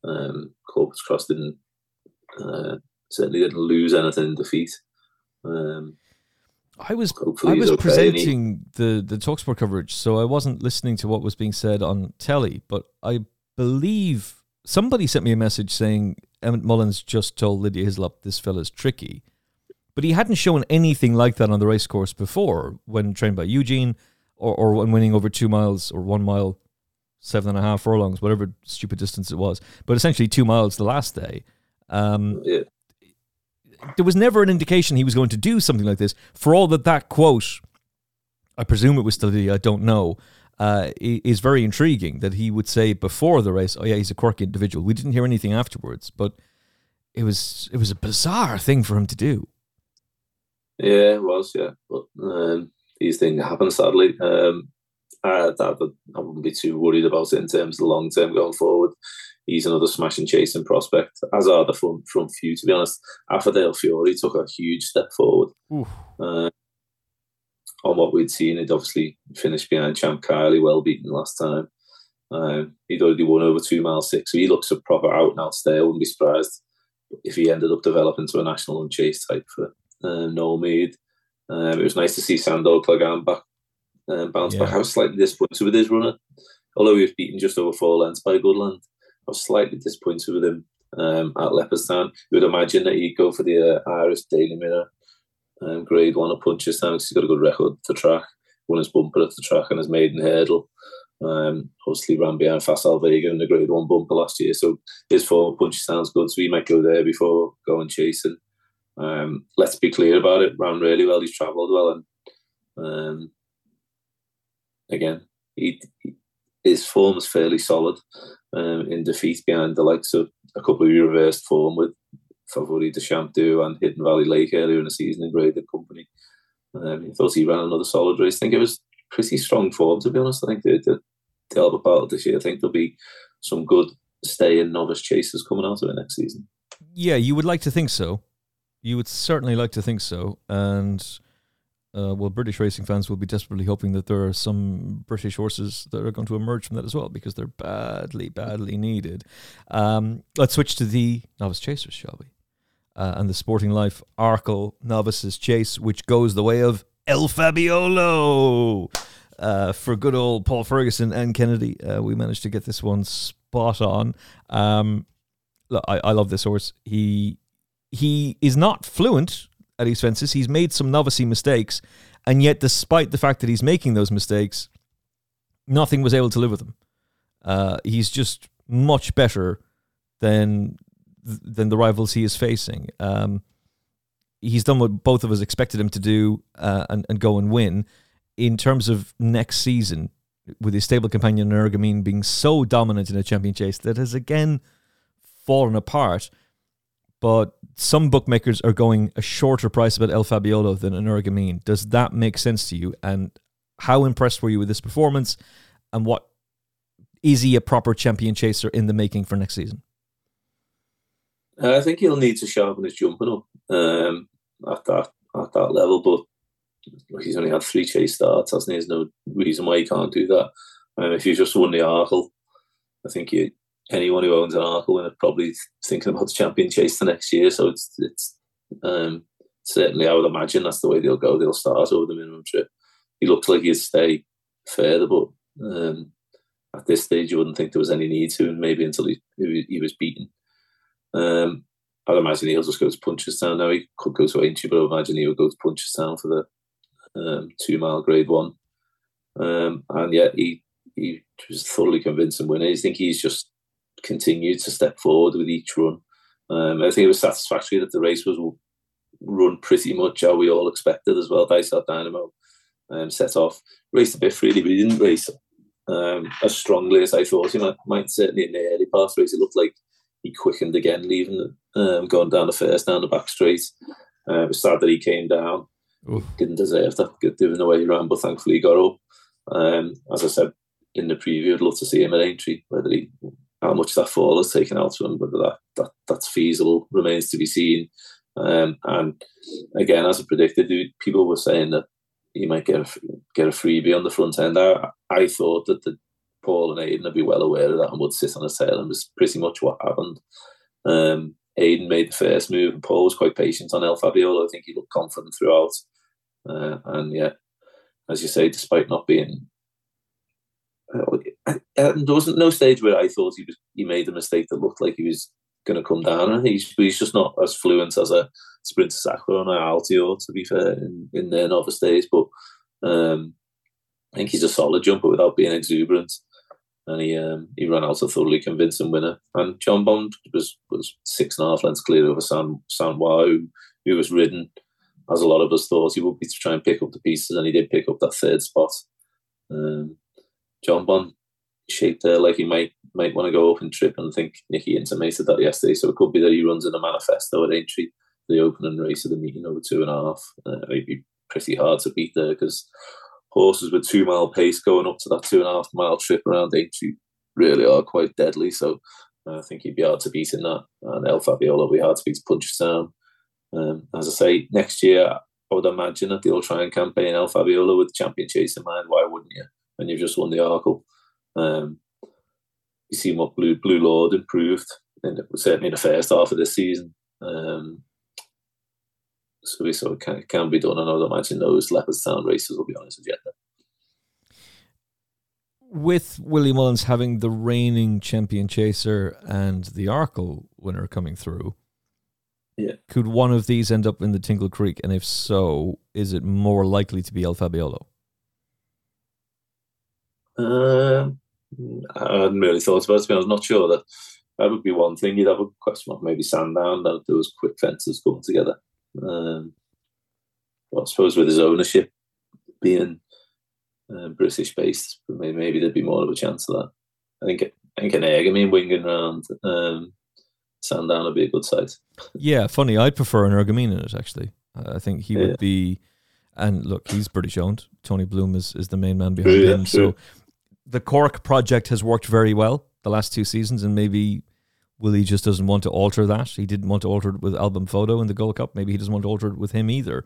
um, Corbett's Cross didn't uh, certainly didn't lose anything in defeat. Um, I was I was okay presenting the the Talksport coverage, so I wasn't listening to what was being said on telly. But I believe somebody sent me a message saying Emmet Mullins just told Lydia Hislop this fella's tricky, but he hadn't shown anything like that on the racecourse before when trained by Eugene or, or when winning over two miles or one mile, seven and a half furlongs, whatever stupid distance it was, but essentially two miles the last day. Um, Yeah. There was never an indication he was going to do something like this. For all that that quote, I presume it was still Lydia, I don't know, uh, is very intriguing that he would say before the race, "Oh yeah, he's a quirky individual." We didn't hear anything afterwards, but it was it was a bizarre thing for him to do. Yeah, it was, yeah. But um, these things happen, sadly. Um, I, that, I wouldn't be too worried about it in terms of the long term going forward. He's another smashing chasing prospect, as are the front, front few, to be honest. Affordale Fury took a huge step forward uh, on what we'd seen. He'd obviously finished behind Champ Kiely, well beaten last time. Um, he'd already won over two miles six, so he looks a proper out and out stay. I wouldn't be surprised if he ended up developing to a national and chase type for uh, Noel Meade. Um, it was nice to see Sandor Clegane back, um, bounce Yeah. back. I was slightly disappointed with his runner, although he was beaten just over four lengths by Goodland. I was slightly disappointed with him um, at Leopardstown. You would imagine that he'd go for the uh, Irish Daily Mirror um, grade one at Punchestown because he's got a good record to track. Won his bumper at the track and his maiden hurdle. Um, obviously ran behind Facile Vega in the grade one bumper last year. So his form at Punchestown's good, so he might go there before going chasing. Um, let's be clear about it. Ran really well. He's travelled well, and um, again, he- his form is fairly solid. Um, in defeat behind the likes of a couple of reversed form with Favori de Champdu and Hidden Valley Lake earlier in the season in graded company. Um, he thought he ran another solid race. I think it was pretty strong form to be honest. I think the the, the Albert Bartlett this year. I think there'll be some good stay in novice chasers coming out of it next season. Yeah, you would like to think so. You would certainly like to think so, and uh, well, British racing fans will be desperately hoping that there are some British horses that are going to emerge from that as well, because they're badly, badly needed. Um, let's switch to the novice chasers, shall we? Uh, and the Sporting Life Arkle Novices Chase, which goes the way of El Fabiolo. Uh, for good old Paul Ferguson and Kennedy, uh, we managed to get this one spot on. Um, look, I, I love this horse. He he is not fluent He's made some novice mistakes, and yet, despite the fact that he's making those mistakes, nothing was able to live with him. Uh, he's just much better than than the rivals he is facing. Um, he's done what both of us expected him to do uh, and, and go and win. In terms of next season, with his stable companion Energumene being so dominant in a champion chase that has again fallen apart. But some bookmakers are going a shorter price about El Fabiolo than an Energumene. Does that make sense to you? And how impressed were you with this performance? And what is he a proper champion chaser in the making for next season? Uh, I think he'll need to sharpen his jumping up um, at that at that level. But he's only had three chase starts, hasn't he? There's no reason why he can't do that. Um, if you just won the Arkle, I think you, anyone who owns an Arkle winner probably thinking about the champion chase the next year. So it's it's um, certainly I would imagine that's the way they'll go. They'll start over the minimum trip. He looks like he'd stay further, but um, at this stage you wouldn't think there was any need to, and maybe until he he, he was beaten. Um, I'd imagine he'll just go to Punchestown now. He could go to Aintree, but I imagine he would go to Punchestown for the um, two mile grade one. Um, and yet he he was thoroughly convincing winner. I think he's just continued to step forward with each run. Um, I think it was satisfactory that the race was run pretty much how we all expected as well. Dysart Dynamo um, set off, raced a bit freely, but he didn't race um, as strongly as I thought he might. might certainly in the early part of the race, it looked like he quickened again, leaving um, going down the first, down the back straight. Uh, it was sad that he came down. Oof. Didn't deserve that, given the way he ran, but thankfully he got up. Um, as I said in the preview, I'd love to see him at Aintree. Whether he, how much that fall has taken out of him, whether that, that that's feasible remains to be seen. Um, and again, as I predicted, people were saying that he might get a, get a freebie on the front end. I, I thought that the Paul and Aidan would be well aware of that and would sit on his tail, and was pretty much what happened. Um, Aidan made the first move, and Paul was quite patient on El Fabiolo. I think he looked confident throughout. Uh, and yeah, as you say, despite not being, uh, there wasn't no stage where I thought he was he made a mistake that looked like he was going to come down. And he's he's just not as fluent as a Sprinter Sacre and Altior, to be fair, in, in their novice days. But um, I think he's a solid jumper without being exuberant. And he um, he ran out a thoroughly convincing winner. And Jonbon was was six and a half lengths clear over San San who, who was ridden as a lot of us thought he would be to try and pick up the pieces, and he did pick up that third spot. Um, Jonbon shaped there like he might might want to go and trip, and I think Nicky intimated that yesterday. So it could be that he runs in a manifesto at Aintree the opening race of the meeting over two and a half. Uh, it'd be pretty hard to beat there because horses with two mile pace going up to that two and a half mile trip around Aintree really are quite deadly. So uh, I think he'd be hard to beat in that. And El Fabiolo would be hard to beat Punchestown. Um, as I say, next year I would imagine that they'll try and campaign El Fabiolo with champion chase in mind. Why wouldn't you? When you've just won the Arkle. Um, you see what Blue Blue Lord improved, and certainly in the first half of this season. Um, so we of can, can be done, and I would imagine those Leopardstown races will be on his agenda. With Willie Mullins having the reigning champion chaser and the Arkle winner coming through, yeah. Could one of these end up in the Tingle Creek? And if so, is it more likely to be El Fabiolo? Um, I hadn't really thought about it. I was not sure that that would be one thing. You'd have a question mark, maybe Sandown, that there was quick fences coming together. Um, I suppose with his ownership being uh, British based, maybe, maybe, there'd be more of a chance of that. I think I think an egg, I mean, winging around um, Sandown would be a good size. Yeah, funny. I'd prefer an Energumene in it, actually. I think he yeah. would be. And look, he's British owned. Tony Bloom is, is the main man behind yeah, him. So the Cork project has worked very well the last two seasons, and maybe Willie just doesn't want to alter that. He didn't want to alter it with Al Boum Photo in the Gold Cup. Maybe he doesn't want to alter it with him either,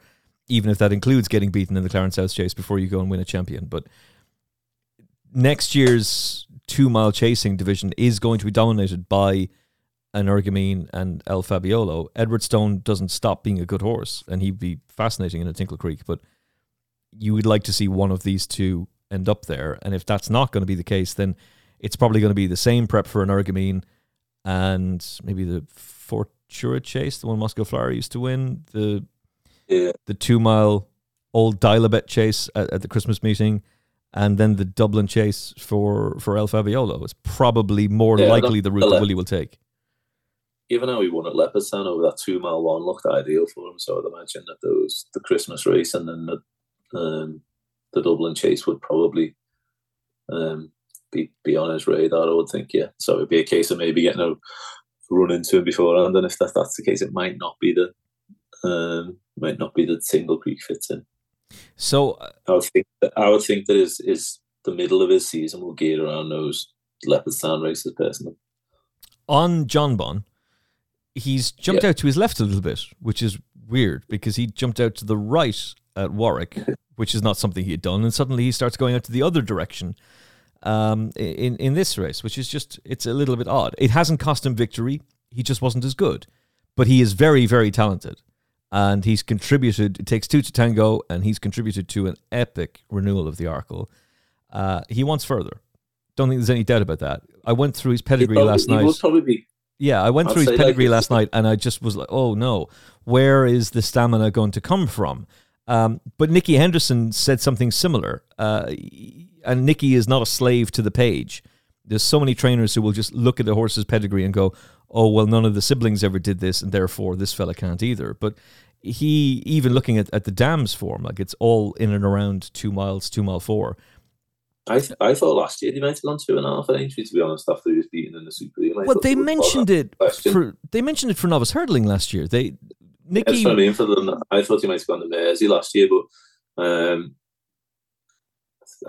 even if that includes getting beaten in the Clarence House Chase before you go and win a champion. But next year's two mile chasing division is going to be dominated by an Energumene and El Fabiolo. Edwardstone doesn't stop being a good horse, and he'd be fascinating in a Tingle Creek, but you would like to see one of these two end up there. And if that's not going to be the case, then it's probably going to be the same prep for an Energumene and maybe the Fortria Chase, the one Moscow Flyer used to win, the yeah. the two mile old Dial-A-Bet Chase at, at, the Christmas meeting, and then the Dublin Chase for for El Fabiolo. It's probably more yeah, likely the route that Willie will take. Even though he won at Leopardstown over that two mile one looked ideal for him, so I'd imagine that those the Christmas race and then the um, the Dublin Chase would probably um, be be on his radar. I would think, yeah. So it'd be a case of maybe getting a run into him beforehand, and if that, that's the case, it might not be the um, might not be the Tingle Creek fits in. So uh, I would think that, I would think that is is the middle of his season will gear around those Leopardstown races personally. On Jonbon, he's jumped out to his left a little bit, which is weird because he jumped out to the right at Warwick, which is not something he had done, and suddenly he starts going out to the other direction um, in in this race, which is just it's a little bit odd. It hasn't cost him victory; he just wasn't as good, but he is very very talented, and he's contributed. It takes two to tango, and he's contributed to an epic renewal of the Arkle. Uh, he wants further. Don't think there's any doubt about that. I went through his pedigree probably, last night. Probably be yeah, I went I'd through his pedigree like last night and I just was like, oh no, where is the stamina going to come from? Um, but Nicky Henderson said something similar. Uh, and Nicky is not a slave to the page. There's so many trainers who will just look at the horse's pedigree and go, oh, well, none of the siblings ever did this, and therefore this fella can't either. But he, even looking at, at the dam's form, like it's all in and around two miles, two mile four. I, th- I thought last year he might have gone two and a half at Aintree, to be honest, after he was beaten in the Super League. Well, they mentioned it for they mentioned it for novice hurdling last year. They Nicky. That's what I mean for them. I thought he might have gone to Mersey last year, but um,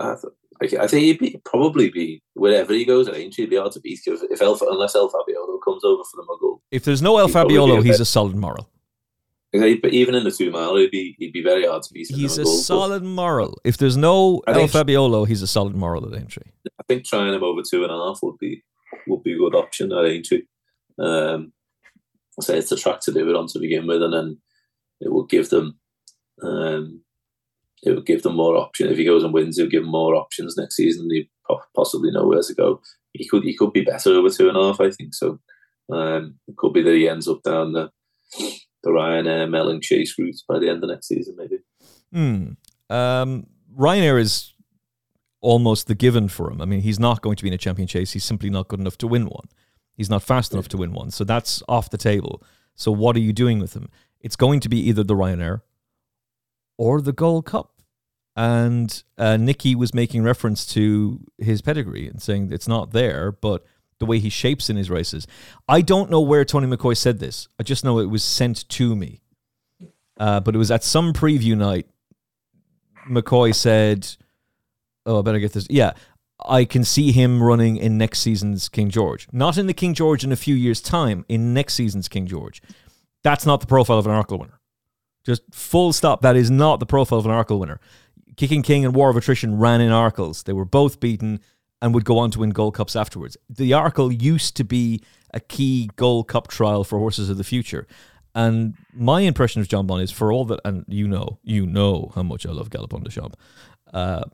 I, th- I think he'd be, probably be wherever he goes I think he'd be hard to beat if, if El, unless El Fabiolo comes over for the Maghull. If there's no El Fabiolo, he's a solid moral. But even in the two mile, he'd be he'd be very hard to beat. He's a solid moral. If there's no I El Fabiolo, he's a solid moral at Aintree. I think trying him over two and a half would be would be a good option at Aintree. Um, say it's a track to do it on to begin with, and then it will give them um, it will give them more options. If he goes and wins, he'll give them more options next season. He possibly know where to go. He could he could be better over two and a half, I think. So Um, it could be that he ends up down the the Ryanair Melling Chase route by the end of next season, maybe. Hmm. Um, Ryanair is almost the given for him. I mean, he's not going to be in a champion chase. He's simply not good enough to win one. He's not fast enough to win one. So that's off the table. So what are you doing with him? It's going to be either the Ryanair or the Gold Cup. And uh, Nicky was making reference to his pedigree and saying it's not there, but the way he shapes in his races. I don't know where Tony McCoy said this. I just know it was sent to me. Uh, but it was at some preview night. McCoy said, "Oh, I better get this." Yeah, I can see him running in next season's King George, not in the King George in a few years' time. In next season's King George, that's not the profile of an Arkle winner. Just full stop. That is not the profile of an Arkle winner. Kicking King and War of Attrition ran in Arkles. They were both beaten and would go on to win Gold Cups afterwards. The Arkle used to be a key Gold Cup trial for horses of the future. And my impression of Jonbon is for all that, and you know, you know how much I love Galopin Des Champs. Uh,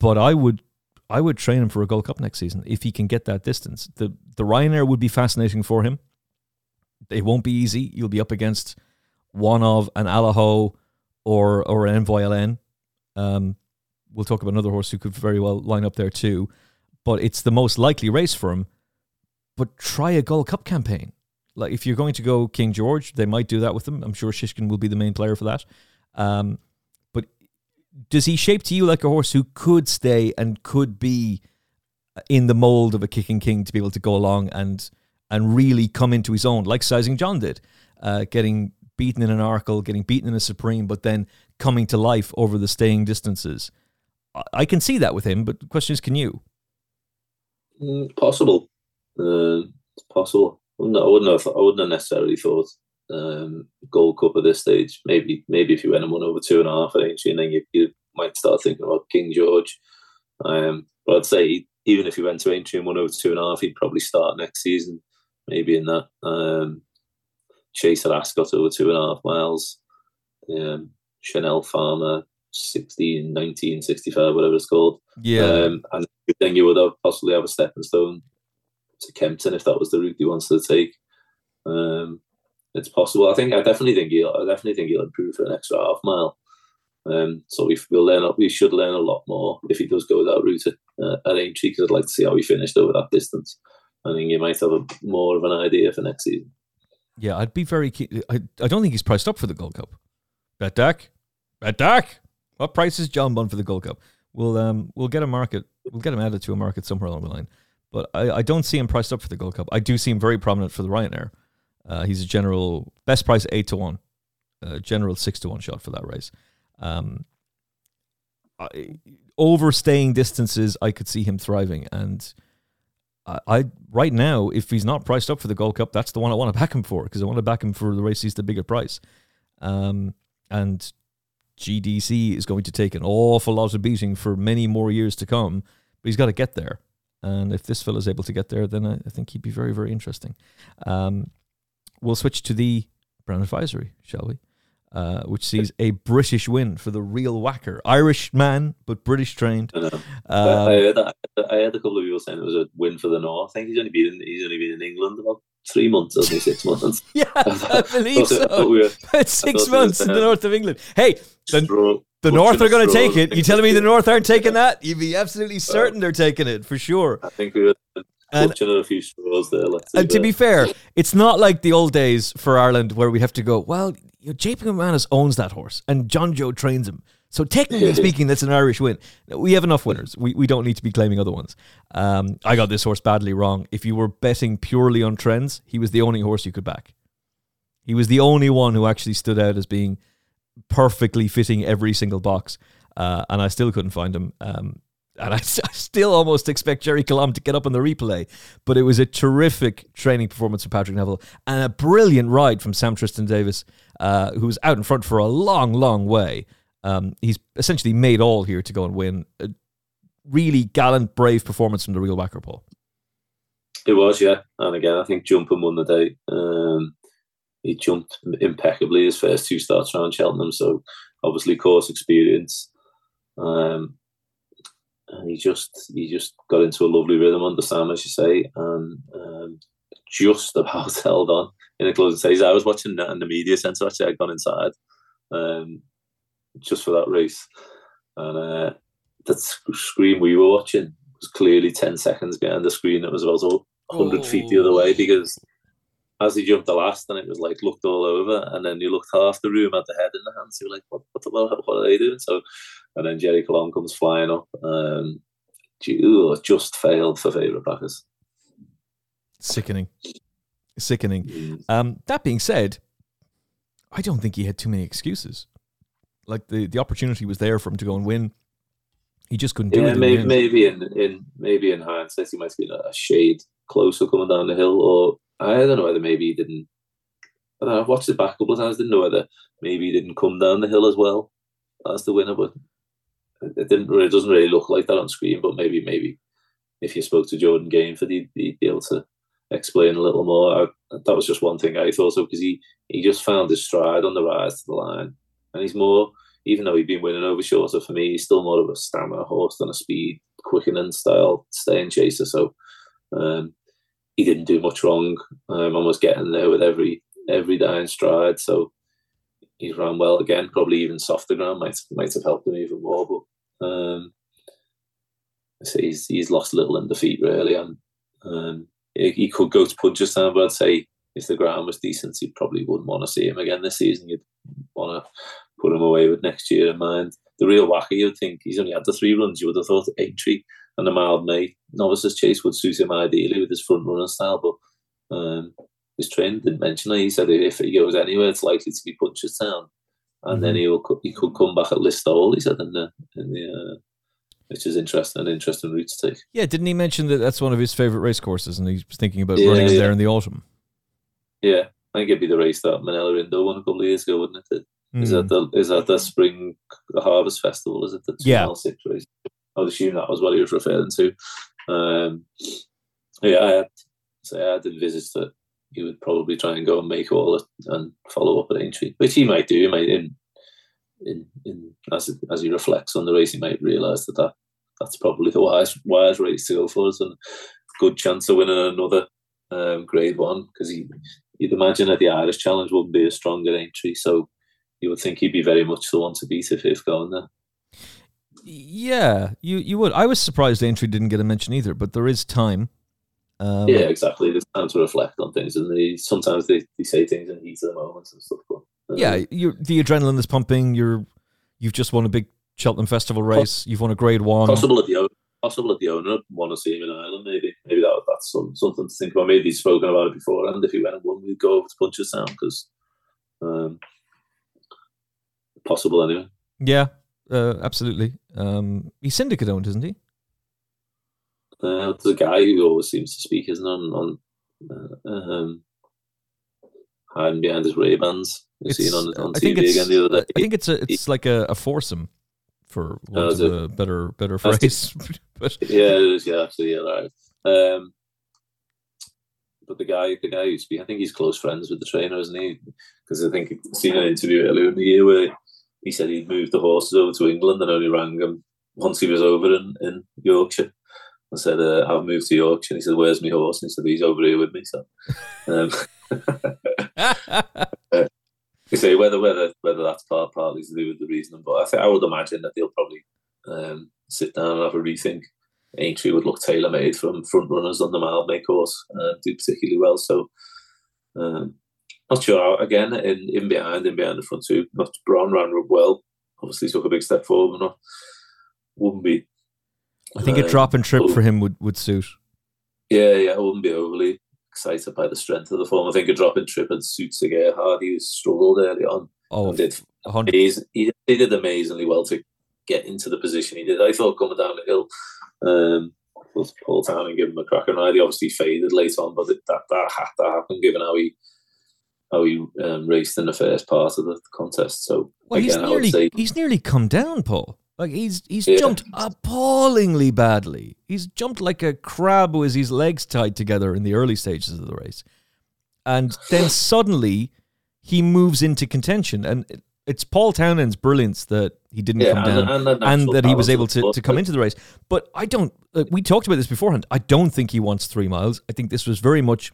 but I would, I would train him for a Gold Cup next season if he can get that distance. The the Ryanair would be fascinating for him. It won't be easy. You'll be up against one of an Allaho or or an Envoi Allen. Um, we'll talk about another horse who could very well line up there too but it's the most likely race for him. But try a Gold Cup campaign. Like if you're going to go King George, they might do that with him. I'm sure Shishkin will be the main player for that. Um, does he shape to you like a horse who could stay and could be in the mold of a kicking king to be able to go along and and really come into his own, like Sizing John did, uh, getting beaten in an Arkle, getting beaten in a Supreme, but then coming to life over the staying distances. I can see that with him, but the question is, can you? Mm, possible. Uh, it's possible. I wouldn't, I wouldn't have. I wouldn't have necessarily thought um, Gold Cup at this stage. Maybe, maybe if you went and won over two and a half at Aintree, then you, you might start thinking about King George. Um, but I'd say even if he went to Aintree and won over two and a half, he'd probably start next season. Maybe in that um, Chase at Ascot over two and a half miles. Um, Chanelle Pharma 16, 19, 65, whatever it's called. Yeah. Um, and then you would have possibly have a stepping stone to Kempton if that was the route he wants to take. Um, it's possible. I think I definitely think he'll. I definitely think he'll improve for an extra half mile. Um, so we will learn. Up we should learn a lot more if he does go that route at, uh, at Aintree because I'd like to see how he finished over that distance. I think you might have a, more of an idea for next season. Yeah, I'd be very keen. I, I don't think he's priced up for the Gold Cup. Betdaq, Bet Dak. What price is Jonbon for the Gold Cup? We'll um we'll get a market. We'll get him added to a market somewhere along the line. But I, I don't see him priced up for the Gold Cup. I do see him very prominent for the Ryanair. Uh, he's a general best price eight to one, uh, general six to one shot for that race. Um, overstaying distances, I could see him thriving. And I, I, right now, if he's not priced up for the Gold Cup, that's the one I want to back him for because I want to back him for the race he's the bigger price. Um, and GDC is going to take an awful lot of beating for many more years to come, but he's got to get there. And if this is able to get there, then I, I think he'd be very, very interesting. Um, we'll switch to the Brown Advisory, shall we? Uh, which sees a British win for the real whacker. Irish man, but British trained. I, um, I, heard that, I heard a couple of people saying it was a win for the North. I think he's only been in, he's only been in England about three months, only six [LAUGHS] months. yeah, I [LAUGHS] believe so. We were, [LAUGHS] six months in the north of England. Hey, the, the North are going to take it. You telling me the North aren't taking that? You'd be absolutely certain they're taking it for sure. I think we were and, a few straws there. and to be fair, it's not like the old days for Ireland where we have to go. Well, you know, JP McManus owns that horse, and John Joe trains him. So technically [LAUGHS] speaking, that's an Irish win. We have enough winners. We, we don't need to be claiming other ones. Um, I got this horse badly wrong. If you were betting purely on trends, he was the only horse you could back. He was the only one who actually stood out as being perfectly fitting every single box. Uh, and I still couldn't find him. Um, and I, [LAUGHS] I, still almost expect Gerri Colombe to get up on the replay. But it was a terrific training performance from Patrick Neville and a brilliant ride from Sam Twiston-Davies, uh, who was out in front for a long, long way. Um, he's essentially made all here to go and win. A really gallant, brave performance from the real Whacker Paul. It was, yeah. And again, I think Jumping won the day. Um, he jumped impeccably his first two starts around Cheltenham, so obviously course experience. Um, and he just he just got into a lovely rhythm under Sam, as you say, and um, just about [LAUGHS] held on in the closing stages. I was watching that in the media centre. Actually, I'd gone inside um, just for that race, and uh, that screen we were watching was clearly ten seconds behind the screen that was about hundred oh. feet the other way because as he jumped the last, and it was like looked all over, and then you looked half the room at the head in the hands. You were like, "What? What, the, what are they doing?" So, and then Gerri Colombe comes flying up. Um, just failed for favourite backers. Sickening, sickening. Mm. Um, that being said, I don't think he had too many excuses. Like the the opportunity was there for him to go and win. He just couldn't do yeah, it. Maybe, in maybe in, in maybe in hindsight, he might have been a shade closer coming down the hill, or I don't know whether maybe he didn't. I know, I've watched it back a couple of times. Didn't know whether maybe he didn't come down the hill as well as the winner, but it didn't. It doesn't really look like that on screen. But maybe, maybe if you spoke to Jordan Gainford, he'd, he'd be able to explain a little more. I, that was just one thing I thought of because he he just found his stride on the rise to the line, and he's more. Even though he'd been winning over shorter, for me, he's still more of a stamina horse than a speed quickening style staying chaser. So um, he didn't do much wrong and was getting there with every every dying stride. So he ran well again. Probably even softer ground might might have helped him even more. But um, I say he's he's lost a little in defeat really, and um, he, he, could go to Punchestown. But I'd say if the ground was decent, you probably wouldn't want to see him again this season. You'd want to put him away with next year in mind. The real whacker, you'd think he's only had the three runs. You would have thought Aintree and the Mildmay novices chase would suit him ideally with his front running style. But um, his trainer didn't mention it. He said if he goes anywhere, it's likely to be Punchestown, and mm-hmm. then he will he could come back at Listowel. He said in the in the. Uh, which is interesting, an interesting route to take. Yeah, didn't he mention that that's one of his favourite race courses, and he's thinking about yeah, running yeah. there in the autumn? Yeah, I think it'd be the race that Minella Indo won a couple of years ago, wouldn't it? Is mm. that the is that the spring the harvest festival? Is it the yeah six race? I would assume that was what he was referring to. Um, yeah, I had, so I had envisaged that he would probably try and go and make all and follow up at Aintree, which he might do. He might, in, in, in as as he reflects on the race, he might realise that, that that's probably the wise wise race to go for us and good chance of winning another um, Grade One because he you'd imagine that the Irish Challenge wouldn't be as strong at Aintree, so you would think he'd be very much the one to beat if if going there. Yeah, you you would. I was surprised Aintree didn't get a mention either, but there is time. Um, yeah, exactly. There's time to reflect on things, and they sometimes they, they say things in heat of the moment and stuff. But, um, yeah, the adrenaline is pumping. You're you've just won a big Cheltenham Festival race. You've won a Grade One. Possible at the possible at the owner want to see him in Ireland. Maybe maybe that that's some, something to think about. Maybe he's spoken about it before, and if he went and won, we'd go over to Punchestown because um, possible anyway. Yeah, uh, absolutely. Um, he's syndicate owned, isn't he? Uh, there's a guy who always seems to speak, isn't on on uh, um, hiding behind his Ray Bans. Seen on, on TV again the other day. I think it's a it's like a, a foursome for want of a better better phrase. [LAUGHS] but yeah, it is. Yeah, actually, yeah, right. Um, but the guy, the guy who speak, I think he's close friends with the trainer, isn't he? Because I think I've seen an interview earlier in the year where he said he'd moved the horses over to England and only rang him once he was over in, in Yorkshire. I said, uh, I've moved to Yorkshire. And he said, Where's my horse? And he said, He's over here with me. So, um, [LAUGHS] [LAUGHS] uh, you say whether whether whether that's part partly to do with the reasoning, but I think I would imagine that they'll probably um, sit down and have a rethink. Aintree would look tailor made from front runners on the Mildmay course, uh, do particularly well. So um, not sure. Again, in, in behind, in behind the front two. Not Braun ran well. Obviously, took a big step forward, but not wouldn't be. I think a drop and trip for him would, would suit. Yeah, yeah, I wouldn't be overly excited by the strength of the form. I think a drop and trip would suit Sir Gerhard. He struggled early on. Oh, did amazing, he, he did amazingly well to get into the position he did. I thought coming down the hill, um, Paul Townend give him a crack and ride. He obviously faded late on, but that that had to happen given how he how he um, raced in the first part of the contest. So well, again, he's nearly say, he's nearly come down, Paul. Like he's he's yeah. jumped appallingly badly. He's jumped like a crab with his legs tied together in the early stages of the race, and then [LAUGHS] suddenly he moves into contention. And it's Paul Townend's brilliance that he didn't yeah, come down and, and, and that he was able to, to come into the race. But I don't. we talked about this beforehand. I don't think he wants three miles. I think this was very much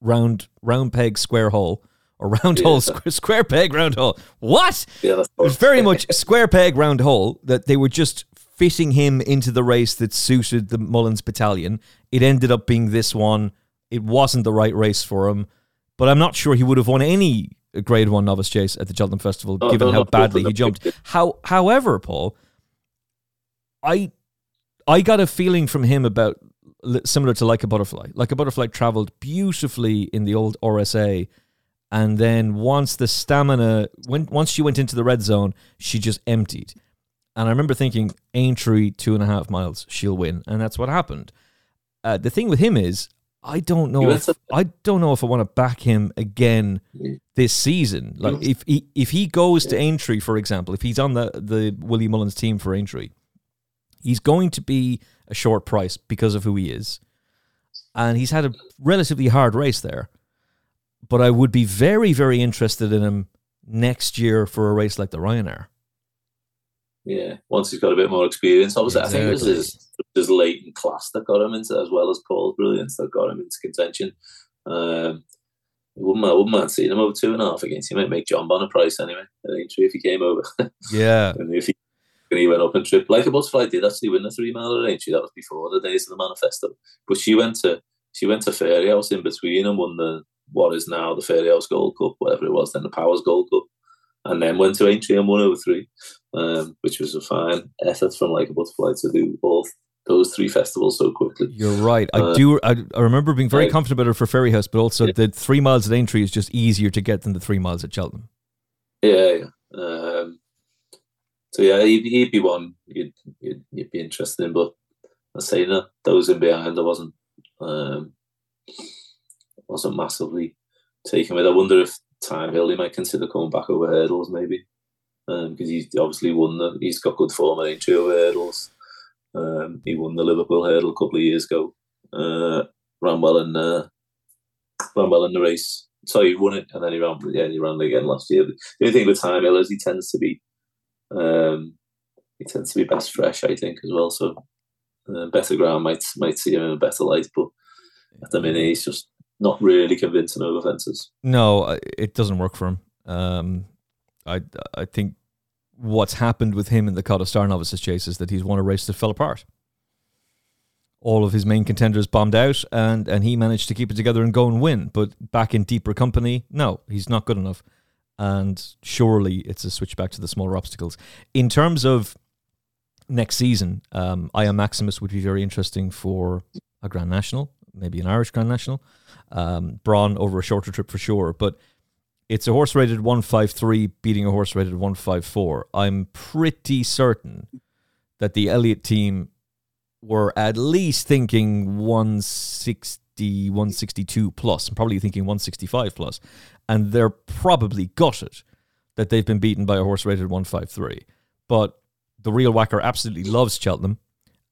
round round peg square hole or round yeah. hole square, square peg round hole. What? Yeah, it was very much square peg round hole that they were just fitting him into the race that suited the Mullins battalion. It ended up being this one. It wasn't the right race for him, but I'm not sure he would have won any Grade One novice chase at the Cheltenham Festival, oh, given how badly he jumped. How, however, Paul, I I got a feeling from him about similar to like a butterfly. Like a butterfly traveled beautifully in the old RSA, and then once the stamina, when once she went into the red zone, she just emptied. And I remember thinking, Aintree two and a half miles, she'll win, and that's what happened. Uh, the thing with him is, I don't know. If, I don't know if I want to back him again this season. Like if he if he goes to Aintree, for example, if he's on the the Willie Mullins team for Aintree, he's going to be a short price because of who he is. And he's had a relatively hard race there. But I would be very, very interested in him next year for a race like the Ryanair. Yeah, once he's got a bit more experience. Obviously, exactly. I think it was his, his latent class that got him into, as well as Paul's brilliance that got him into contention. Um, wouldn't, I wouldn't mind seeing him over two and a half against. He might make John a price anyway. I think if he came over. [LAUGHS] Yeah. and if he and he went up and tripped like a butterfly did actually win the three mile range. That was before the days of the manifesto. But she went to she went to Fairyhouse in between and won the what is now the Fairyhouse Gold Cup, whatever it was, then the Powers Gold Cup, and then went to Aintree and won over three, um, which was a fine effort from like a butterfly to do both those three festivals so quickly. You're right. I uh, do. I, I, remember being very confident about it for Fairyhouse, but also yeah. the three miles at Aintree is just easier to get than the three miles at Cheltenham. Yeah, yeah. Um, so yeah, he'd, he'd be one you'd, you'd, you'd be interested in. But I say that those in behind, I wasn't um, wasn't massively taken with. I wonder if Thyme Hill he might consider coming back over hurdles maybe because um, he's obviously won the he's got good form at Aintree over hurdles. Um, he won the Liverpool hurdle a couple of years ago. Uh, ran well in uh, ran well in the race. So he won it and then he ran yeah he ran again last year. The only thing with Thyme Hill is he tends to be um, he tends to be best fresh, I think, as well. So uh, better ground might might see him in a better light, but at the minute he's just not really convincing over fences. No, it doesn't work for him. Um, I I think what's happened with him in the Kauto Star Novices chase is that he's won a race that fell apart. All of his main contenders bombed out, and and he managed to keep it together and go and win. But back in deeper company, no, he's not good enough and surely it's a switch back to the smaller obstacles. In terms of next season, um, I am Maximus would be very interesting for a Grand National, maybe an Irish Grand National. Um, Braun over a shorter trip for sure, but it's a horse rated 153 beating a horse rated 154. I'm pretty certain that the Elliott team were at least thinking 160, 162 plus. I'm probably thinking 165 plus and they're probably gutted that they've been beaten by a horse rated 153. But the real whacker absolutely loves Cheltenham,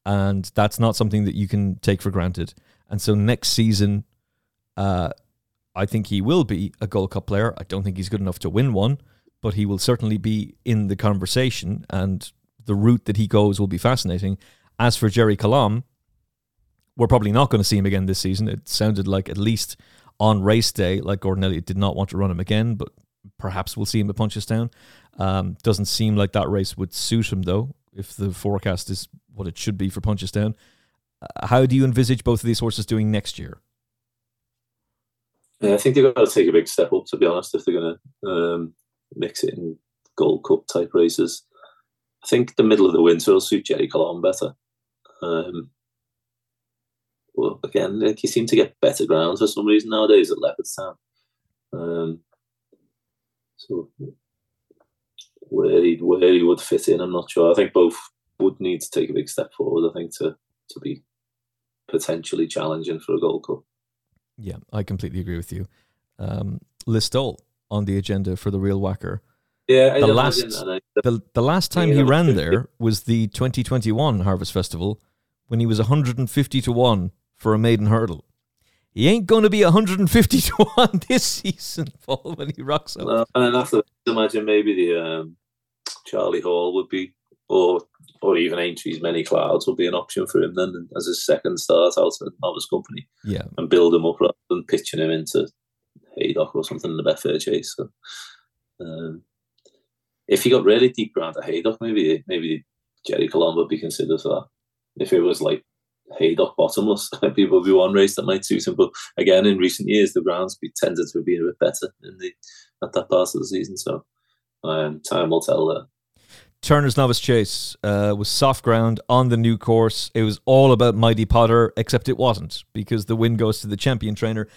and that's not something that you can take for granted. And so next season, uh, I think he will be a Gold Cup player. I don't think he's good enough to win one, but he will certainly be in the conversation, and the route that he goes will be fascinating. As for Gerri Colombe, we're probably not going to see him again this season. It sounded like at least on race day, like Gordon Elliott did not want to run him again, but perhaps we'll see him at Punchestown. Um, doesn't seem like that race would suit him though, if the forecast is what it should be for Punchestown. How do you envisage both of these horses doing next year? I think they've got to take a big step up, to be honest, if they're going to um, mix it in Gold Cup type races. I think the middle of the winter will suit Gerri Colombe better. Um, well, again, like he seemed to get better ground for some reason nowadays at Leopardstown. Um, so where he where he would fit in, I'm not sure. I think both would need to take a big step forward. I think to to be potentially challenging for a Gold Cup. Yeah, I completely agree with you. Um, Listowel on the agenda for the real whacker. Yeah, the last the, the last time yeah, he ran there was the 2021 Harvest Festival when he was 150 to one for a maiden hurdle. He ain't going to be 150 to 1 [LAUGHS] this season, Paul, when he rocks up. No, and I have to imagine maybe the um, Charlie Hall would be or or even Aintree's many clouds will be an option for him then as his second start out at novice company. Yeah, and build him up rather than pitching him into Haydock or something in the Betfair chase. So, um, if he got really deep ground at Haydock, maybe maybe Gerri Colombe would be considered for that. If it was like Haydock bottomless, [LAUGHS] people would be one race that might suit him. But again, in recent years, the grounds be tended to have been a bit better in the at that part of the season. So um, time will tell there. Turner's Novice Chase uh, was soft ground on the new course. It was all about Mighty Potter, except it wasn't because the win goes to the champion trainer,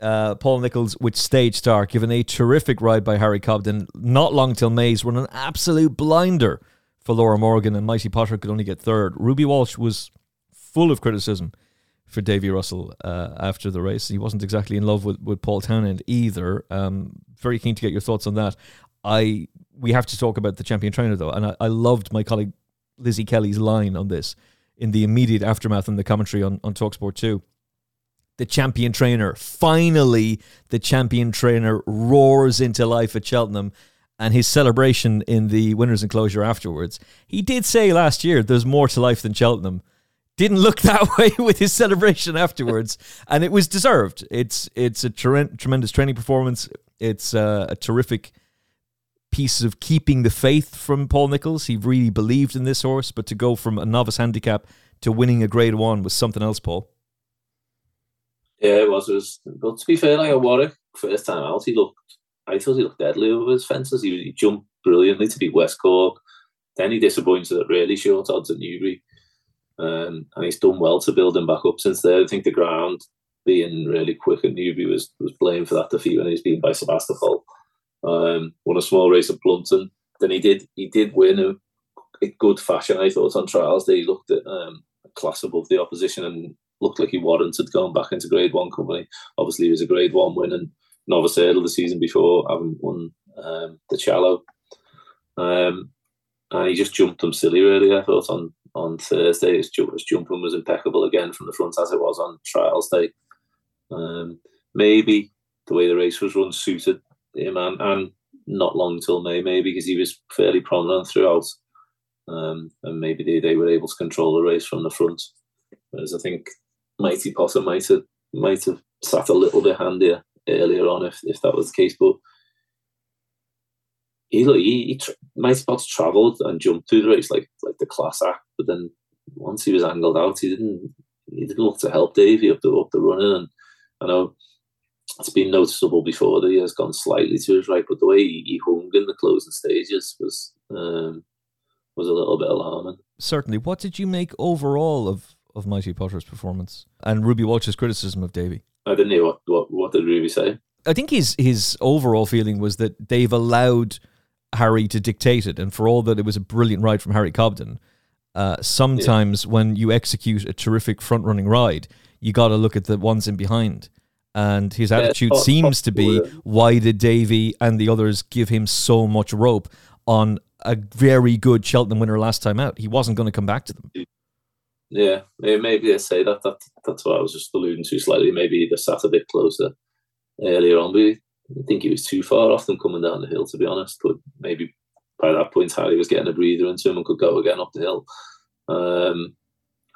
uh, Paul Nicholls, with stage Star, given a terrific ride by Harry Cobden. Notlongtillmay's run an absolute blinder for Laura Morgan, and Mighty Potter could only get third. Ruby Walsh was full of criticism for Davy Russell uh, after the race. He wasn't exactly in love with, with Paul Townend either. Um, very keen to get your thoughts on that. I we have to talk about the champion trainer though, and I, I loved my colleague Lizzie Kelly's line on this in the immediate aftermath and the commentary on, on Talksport 2. The champion trainer, finally, the champion trainer roars into life at Cheltenham and his celebration in the winners' enclosure afterwards. He did say last year there's more to life than Cheltenham. Didn't look [LAUGHS] that way with his celebration afterwards, and it was deserved. It's it's a ter- tremendous training performance. It's uh, a terrific piece of keeping the faith from Paul Nicholls. He really believed in this horse, but to go from a novice handicap to winning a grade one was something else, Paul. Yeah, it was. It was but to be fair, like a Warwick, first time out, he looked, I thought he looked deadly over his fences. He, he jumped brilliantly to beat West Cork. Then he disappointed at really short odds at Newbury. Um, and he's done well to build him back up since there. I think the ground being really quick at Newbury was, was blamed for that defeat when he was beaten by Sebastopol um, won a small race at Blunton. Then he did he did win a, a good fashion, I thought, on trials. They looked at um, a class above the opposition and looked like he warranted going back into Grade One company. Obviously, he was a Grade One win and novice hurdle the season before, having won um, the Challow. Um, and he just jumped them silly, really. I thought on on Thursday his, his jumping was impeccable again from the front as it was on trials day. Um, maybe the way the race was run suited him and, and not long till May, maybe because he was fairly prominent throughout, um, and maybe they, they were able to control the race from the front. Whereas I think Mighty Potter might have might have sat a little bit handier earlier on if, if that was the case, but. He, he, he Mighty Potter travelled and jumped through the race like like the class act, but then once he was angled out, he didn't he didn't look to help Davy up the up the running. And I know it's been noticeable before that he has gone slightly to his right, but the way he hung in the closing stages was um, was a little bit alarming. Certainly. What did you make overall of, of Mighty Potter's performance and Ruby Walsh's criticism of Davy? I didn't know what, what, what did Ruby say. I think his his overall feeling was that they've allowed Harry to dictate it, and for all that it was a brilliant ride from Harry Cobden, uh, sometimes yeah. when you execute a terrific front running ride, you got to look at the ones in behind and his attitude yeah, seems to be why did Davy and the others give him so much rope on a very good Cheltenham winner last time out? He wasn't going to come back to them. Yeah, maybe I say that, that that's what I was just alluding to slightly. Maybe they sat a bit closer earlier on, but I think he was too far off them coming down the hill, to be honest. But maybe by that point, Harry was getting a breather into him and could go again up the hill. Um,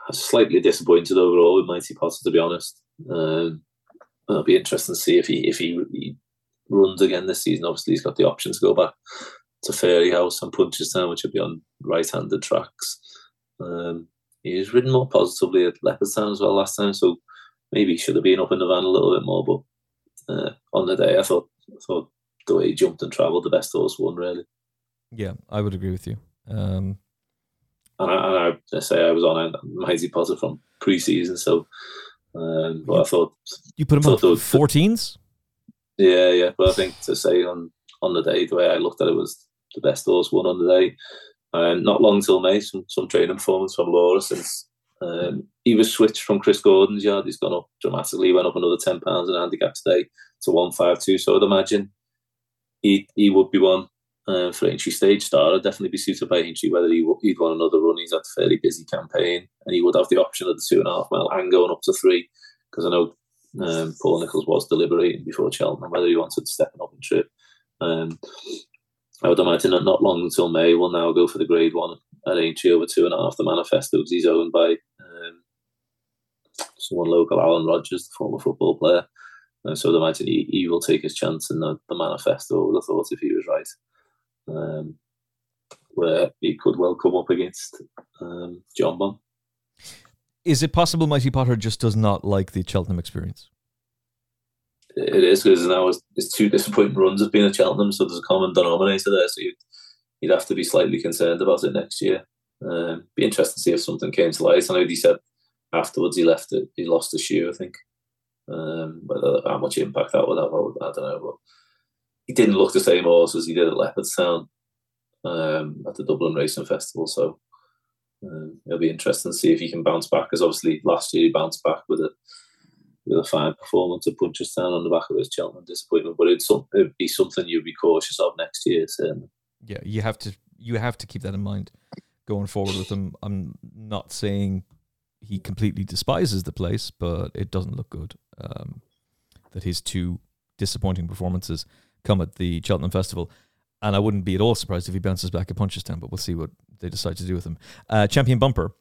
I was slightly disappointed overall with Mighty Potter, to be honest. Um, it'll be interesting to see if he if he, he, runs again this season. Obviously, he's got the option to go back to Fairyhouse and Punchestown, which will be on right-handed tracks. Um, he's ridden more positively at Leopardstown as well last time, so maybe he should have been up in the van a little bit more. But uh, on the day, I thought I thought the way he jumped and travelled, the best horse won really. Yeah, I would agree with you. Um... And, I, and I, I say I was on a Mighty Potter from pre-season, so um, but I thought you put him on fourteens. Yeah, yeah. But I think to say on on the day, the way I looked at it was the best horse won on the day. And not long till May, some some training performance from Laura since um, he was switched from Chris Gordon's yard. He's gone up dramatically. He went up another ten pounds in handicap today to one five two. So I'd imagine he he would be one uh, for Aintree stage star. I'd definitely be suited by Aintree whether he, he'd want another run. He's had a fairly busy campaign and he would have the option of the two and a half mile and going up to three because I know um, Paul Nicholls was deliberating before Cheltenham whether he wanted to step up and trip. Um, I would imagine that not long until May we'll now go for the grade one at Aintree over two and a half. The manifesto because he's owned by um, someone local, Alan Rogers, the former football player. And so I imagine he, he will take his chance in the, the manifesto. I would have thought if he was right, um, where he could well come up against um, Jonbon. Is it possible Mighty Potter just does not like the Cheltenham experience? It is because now it's, it's two disappointing runs of being at Cheltenham, so there's a common denominator there. So you'd, you'd have to be slightly concerned about it next year. Um, be interested to see if something came to light. I know he said afterwards he left it, he lost a shoe, I think. Um, whether how much impact that would have, I, would, I don't know. But he didn't look the same horse as he did at Leopardstown um, at the Dublin Racing Festival. So um, it'll be interesting to see if he can bounce back. Because obviously last year he bounced back with a with a fine performance at Punchestown on the back of his Cheltenham disappointment. But it'd, it'd be something you'd be cautious of next year. Certainly. Yeah, you have to you have to keep that in mind going forward with him. I'm not saying he completely despises the place, but it doesn't look good. Um, that his two disappointing performances come at the Cheltenham Festival. And I wouldn't be at all surprised if he bounces back at Punchestown, but we'll see what they decide to do with him. Uh, champion bumper,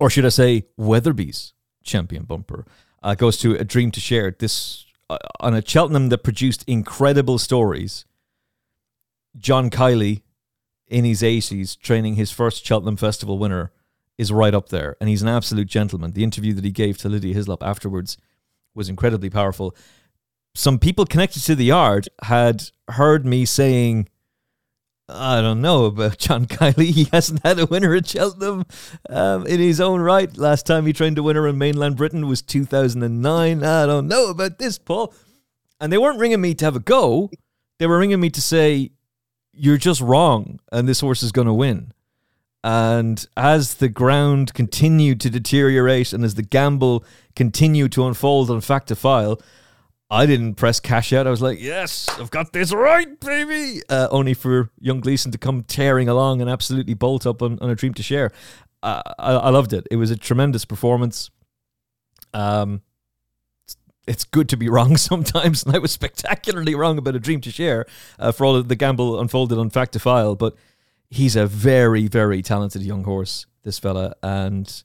or should I say, Weatherbys champion bumper, uh, goes to a dream to share. This uh, on a Cheltenham that produced incredible stories. John Kiely, in his 80s, training his first Cheltenham Festival winner, is right up there, and he's an absolute gentleman. The interview that he gave to Lydia Hislop afterwards was incredibly powerful. Some people connected to the yard had heard me saying, I don't know about [LAUGHS] John Kiely. He hasn't had a winner at Cheltenham um, in his own right. Last time he trained a winner in mainland Britain was 2009. I don't know about this, Paul. And they weren't ringing me to have a go. They were ringing me to say, You're just wrong, and this horse is going to win. And as the ground continued to deteriorate and as the gamble continued to unfold on fact to file, I didn't press cash out. I was like, yes, I've got this right, baby. Uh, only for young Gleeson to come tearing along and absolutely bolt up on, on a dream to share. Uh, I, I, loved it. It was a tremendous performance. Um, it's good to be wrong [LAUGHS] sometimes, and I was spectacularly wrong about a dream to share uh, for all of the gamble unfolded on fact to file. But he's a very, very talented young horse, this fella. And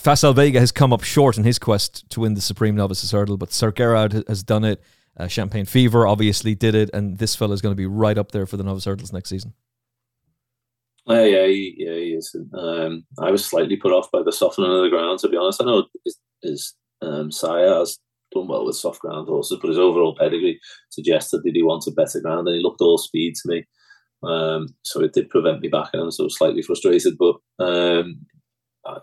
Facile Vega has come up short in his quest to win the Supreme Novices Hurdle, but Sir Gerhard has done it. Uh, Champagne Fever obviously did it, and this fella is going to be right up there for the Novice Hurdles next season. Uh, yeah, yeah, he is. Um, I was slightly put off by the softening of the ground, to be honest. I know his, his um, sire has done well with soft ground horses, but his overall pedigree suggested that he wanted better ground, and he looked all speed to me. Um, so it did prevent me backing him, so slightly frustrated. But um,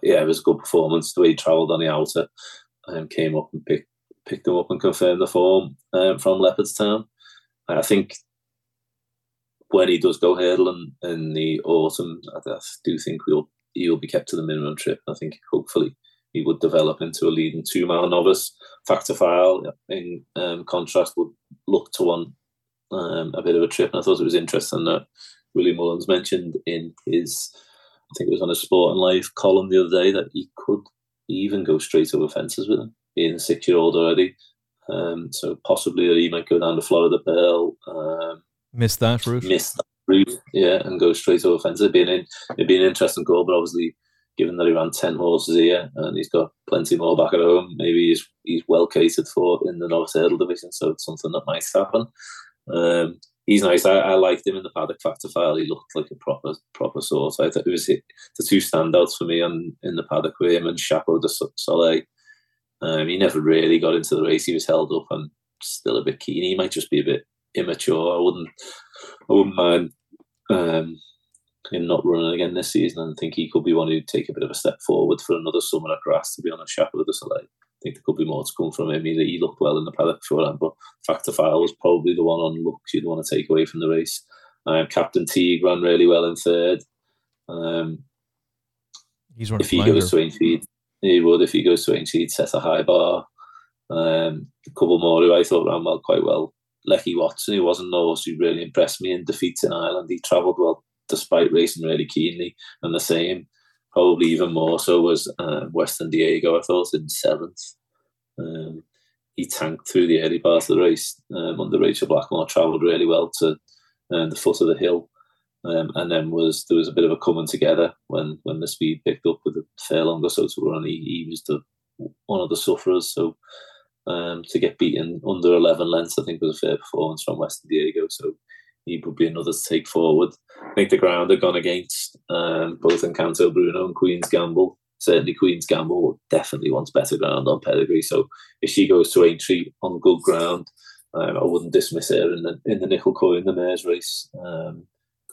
yeah, it was a good performance. The way he travelled on the outer and um, came up and picked picked him up and confirmed the form um, from Leopardstown. I think when he does go hurdling in the autumn, I, I do think we'll he'll be kept to the minimum trip. I think hopefully he would develop into a leading two mile novice. Fact to File, in um, contrast, would look to one um, a bit of a trip. And I thought it was interesting that Willie Mullins mentioned in his, I think it was on a Sporting Life column the other day, that he could even go straight over fences with him, being a six year old already. Um, so possibly that he might go down to Florida Pearl. Um, miss that route. Miss that route, yeah, and go straight over fences. It'd be an, it'd be an interesting goal, but obviously given that he ran 10 horses here and he's got plenty more back at home, maybe he's, he's well catered for in the North Hurdle division, so it's something that might happen. Um, he's nice. I, I, liked him in the paddock Fact to File. He looked like a proper proper sort. I thought it was the two standouts for me on, in the paddock with him and Chapeau de Soleil. Um, he never really got into the race. He was held up and still a bit keen. He might just be a bit immature. I wouldn't I wouldn't mind um, him not running again this season. And I think he could be one who'd take a bit of a step forward for another summer at grass, to be honest. Chapeau de Soleil. I think there could be more to come from him. He, he looked well in the paddock for that, but Fact to File was probably the one on looks you'd want to take away from the race. Um, Captain Teague ran really well in third. Um, He's if he goes to Aintree, he would. If he goes to Aintree, set a high bar. Um, a couple more who I thought ran well, quite well. Lecky Watson, who wasn't those who really impressed me in defeats in Ireland. He travelled well despite racing really keenly. And the same, probably even more so, was uh, Western Diego, I thought, in seventh. Um, he tanked through the early part of the race um, under Rachel Blackmore, travelled really well to uh, the foot of the hill. Um, and then was there was a bit of a coming together when when the speed picked up with the fair longer so to run. He, he was the one of the sufferers. So um, to get beaten under 11 lengths, I think was a fair performance from Western Diego. So he would be another to take forward. I think the ground had gone against um, both Encanto Bruno and Queen's Gamble. Certainly, Queen's Gamble definitely wants better ground on pedigree. So if she goes to Aintree on good ground, um, I wouldn't dismiss her in the in the nickel coin the mares race because um,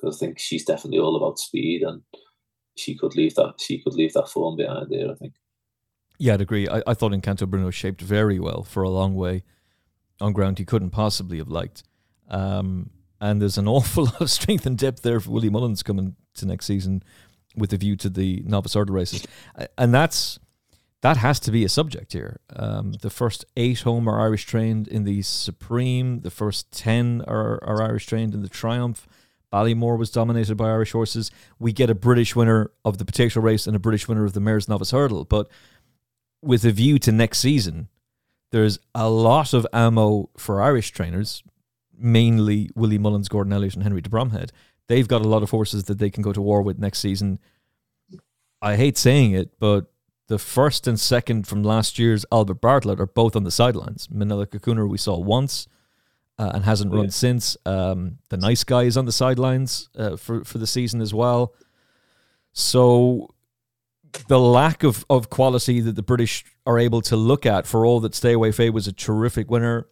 I think she's definitely all about speed and she could leave that she could leave that form behind there. I think. Yeah, I'd agree. I, I thought Encanto Bruno shaped very well for a long way on ground he couldn't possibly have liked. Um, and there's an [LAUGHS] awful lot of strength and depth there for Willie Mullins coming to next season with a view to the novice hurdle races. And that's that has to be a subject here. Um, the first eight home are Irish trained in the Supreme. The first ten are, are Irish trained in the Triumph. Ballymore was dominated by Irish horses. We get a British winner of the potato race and a British winner of the Mares Novice Hurdle. But with a view to next season, there's a lot of ammo for Irish trainers, mainly Willie Mullins, Gordon Elliott, and Henry de Bromhead. They've got a lot of horses that they can go to war with next season. I hate saying it, but the first and second from last year's Albert Bartlett are both on the sidelines. Minella Cocooner we saw once uh, and hasn't yeah. run since. Um, the nice guy is on the sidelines uh, for for the season as well. So the lack of, of quality that the British are able to look at for all that Stay Away Fay was a terrific winner.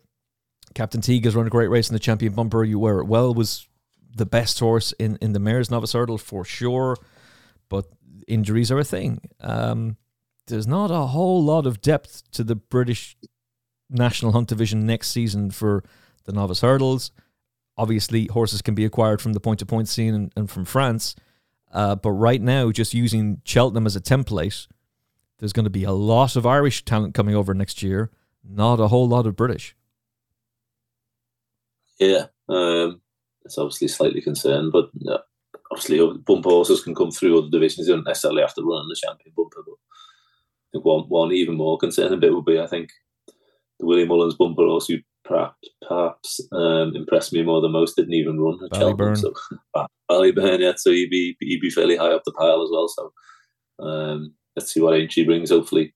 Captain Teague has run a great race in the champion bumper. You wear it well was the best horse in, in the Mares Novice Hurdle for sure, but injuries are a thing. Um, there's not a whole lot of depth to the British National Hunt Division next season for the Novice Hurdles. Obviously, horses can be acquired from the point to point scene and, and from France. Uh, but right now, just using Cheltenham as a template, there's going to be a lot of Irish talent coming over next year, not a whole lot of British. Yeah, um, it's obviously slightly concerned, but uh, obviously bumper horses can come through other divisions. You don't necessarily have to run in the champion bumper, but I think one, one even more concerning bit would be, I think, the Willie Mullins bumper horse who perhaps perhaps um, impressed me more than most didn't even run at Cheltenham. So [LAUGHS] Ballyburn, yeah, so he'd be he'd be fairly high up the pile as well. So um, let's see what Aintree brings. Hopefully,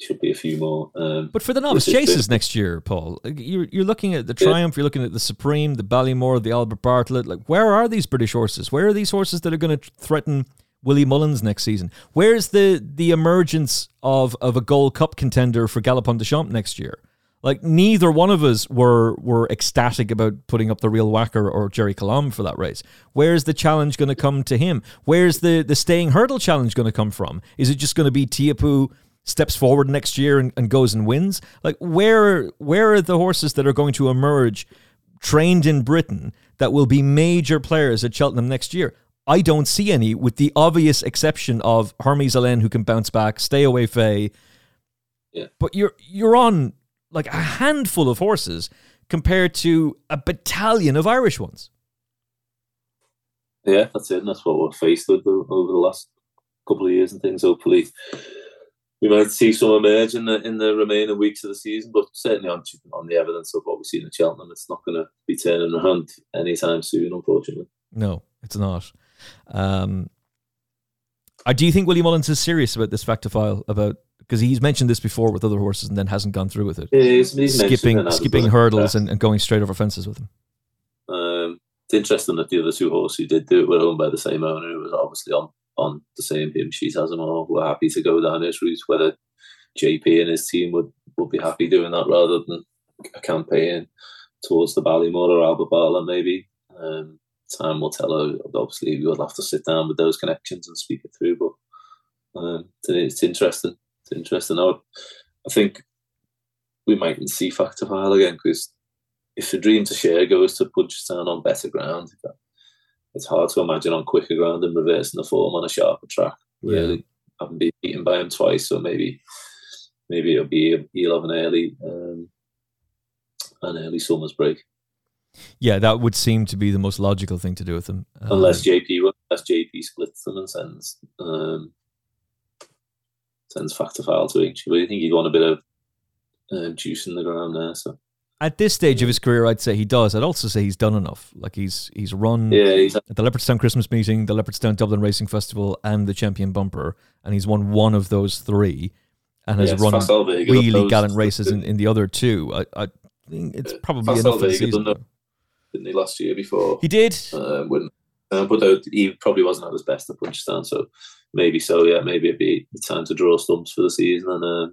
should be a few more. Um, but for the novice chases next year, Paul, you're you're looking at the Triumph, yeah. you're looking at the Supreme, the Ballymore, the Albert Bartlett. Like, where are these British horses? Where are these horses that are going to threaten Willie Mullins next season? Where's the the emergence of of a Gold Cup contender for Galopin Des Champs next year? Like neither one of us were were ecstatic about putting up the real whacker or Gerri Colombe for that race. Where's the challenge going to come to him? Where's the the staying hurdle challenge going to come from? Is it just going to be Teahupoo steps forward next year and, and goes and wins? Like where where are the horses that are going to emerge trained in Britain that will be major players at Cheltenham next year? I don't see any, with the obvious exception of Hermes Allen, who can bounce back, stay away Fay. Yeah. But you're you're on like a handful of horses compared to a battalion of Irish ones. Yeah, that's it. And that's what we're faced with over the last couple of years and things. Hopefully, we might see some emerge in the in the remaining weeks of the season. But certainly on on the evidence of what we've seen at Cheltenham, it's not going to be turning around anytime soon. Unfortunately, no, it's not. Um, I do you think Willie Mullins is serious about this Fact to File about because he's mentioned this before with other horses and then hasn't gone through with it. He's, he's skipping skipping hurdles and, and, going straight over fences with him. Um, it's interesting that the other two horses who did do it were owned by the same owner who was obviously on, on the same hymn sheet as him or were happy to go down his route, whether JP and his team would, would be happy doing that rather than a campaign towards the Ballymore or Albert Bartlett maybe. Um, time will tell. Obviously, we would have to sit down with those connections and speak it through, but um, it's interesting it's interesting. I, I think we mightn't see Fact to File again because if the dream to share goes to Punchestown on better ground, it's hard to imagine on quicker ground and reversing the form on a sharper track. Really, yeah. haven't been beaten by him twice, so maybe maybe it'll be he'll have an early um, an early summer's break. Yeah, that would seem to be the most logical thing to do with him. Um, unless JP unless JP splits them and sends um, sends Fact to File to each. But I think he'd want a bit of um, juice in the ground there. So At this stage of his career, I'd say he does. I'd also say he's done enough. Like he's he's run Yeah, the Leopardstown Christmas meeting, the Leopardstown Dublin Racing Festival, and the Champion Bumper, and he's won one of those three, and has yeah, run really gallant races in, in the other two. I, I think it's probably enough for the season. done didn't he last year before? He did. uh, when, uh, but he probably wasn't at his best at Punchestown, so maybe so. Yeah, maybe it'd be time to draw stumps for the season, and uh,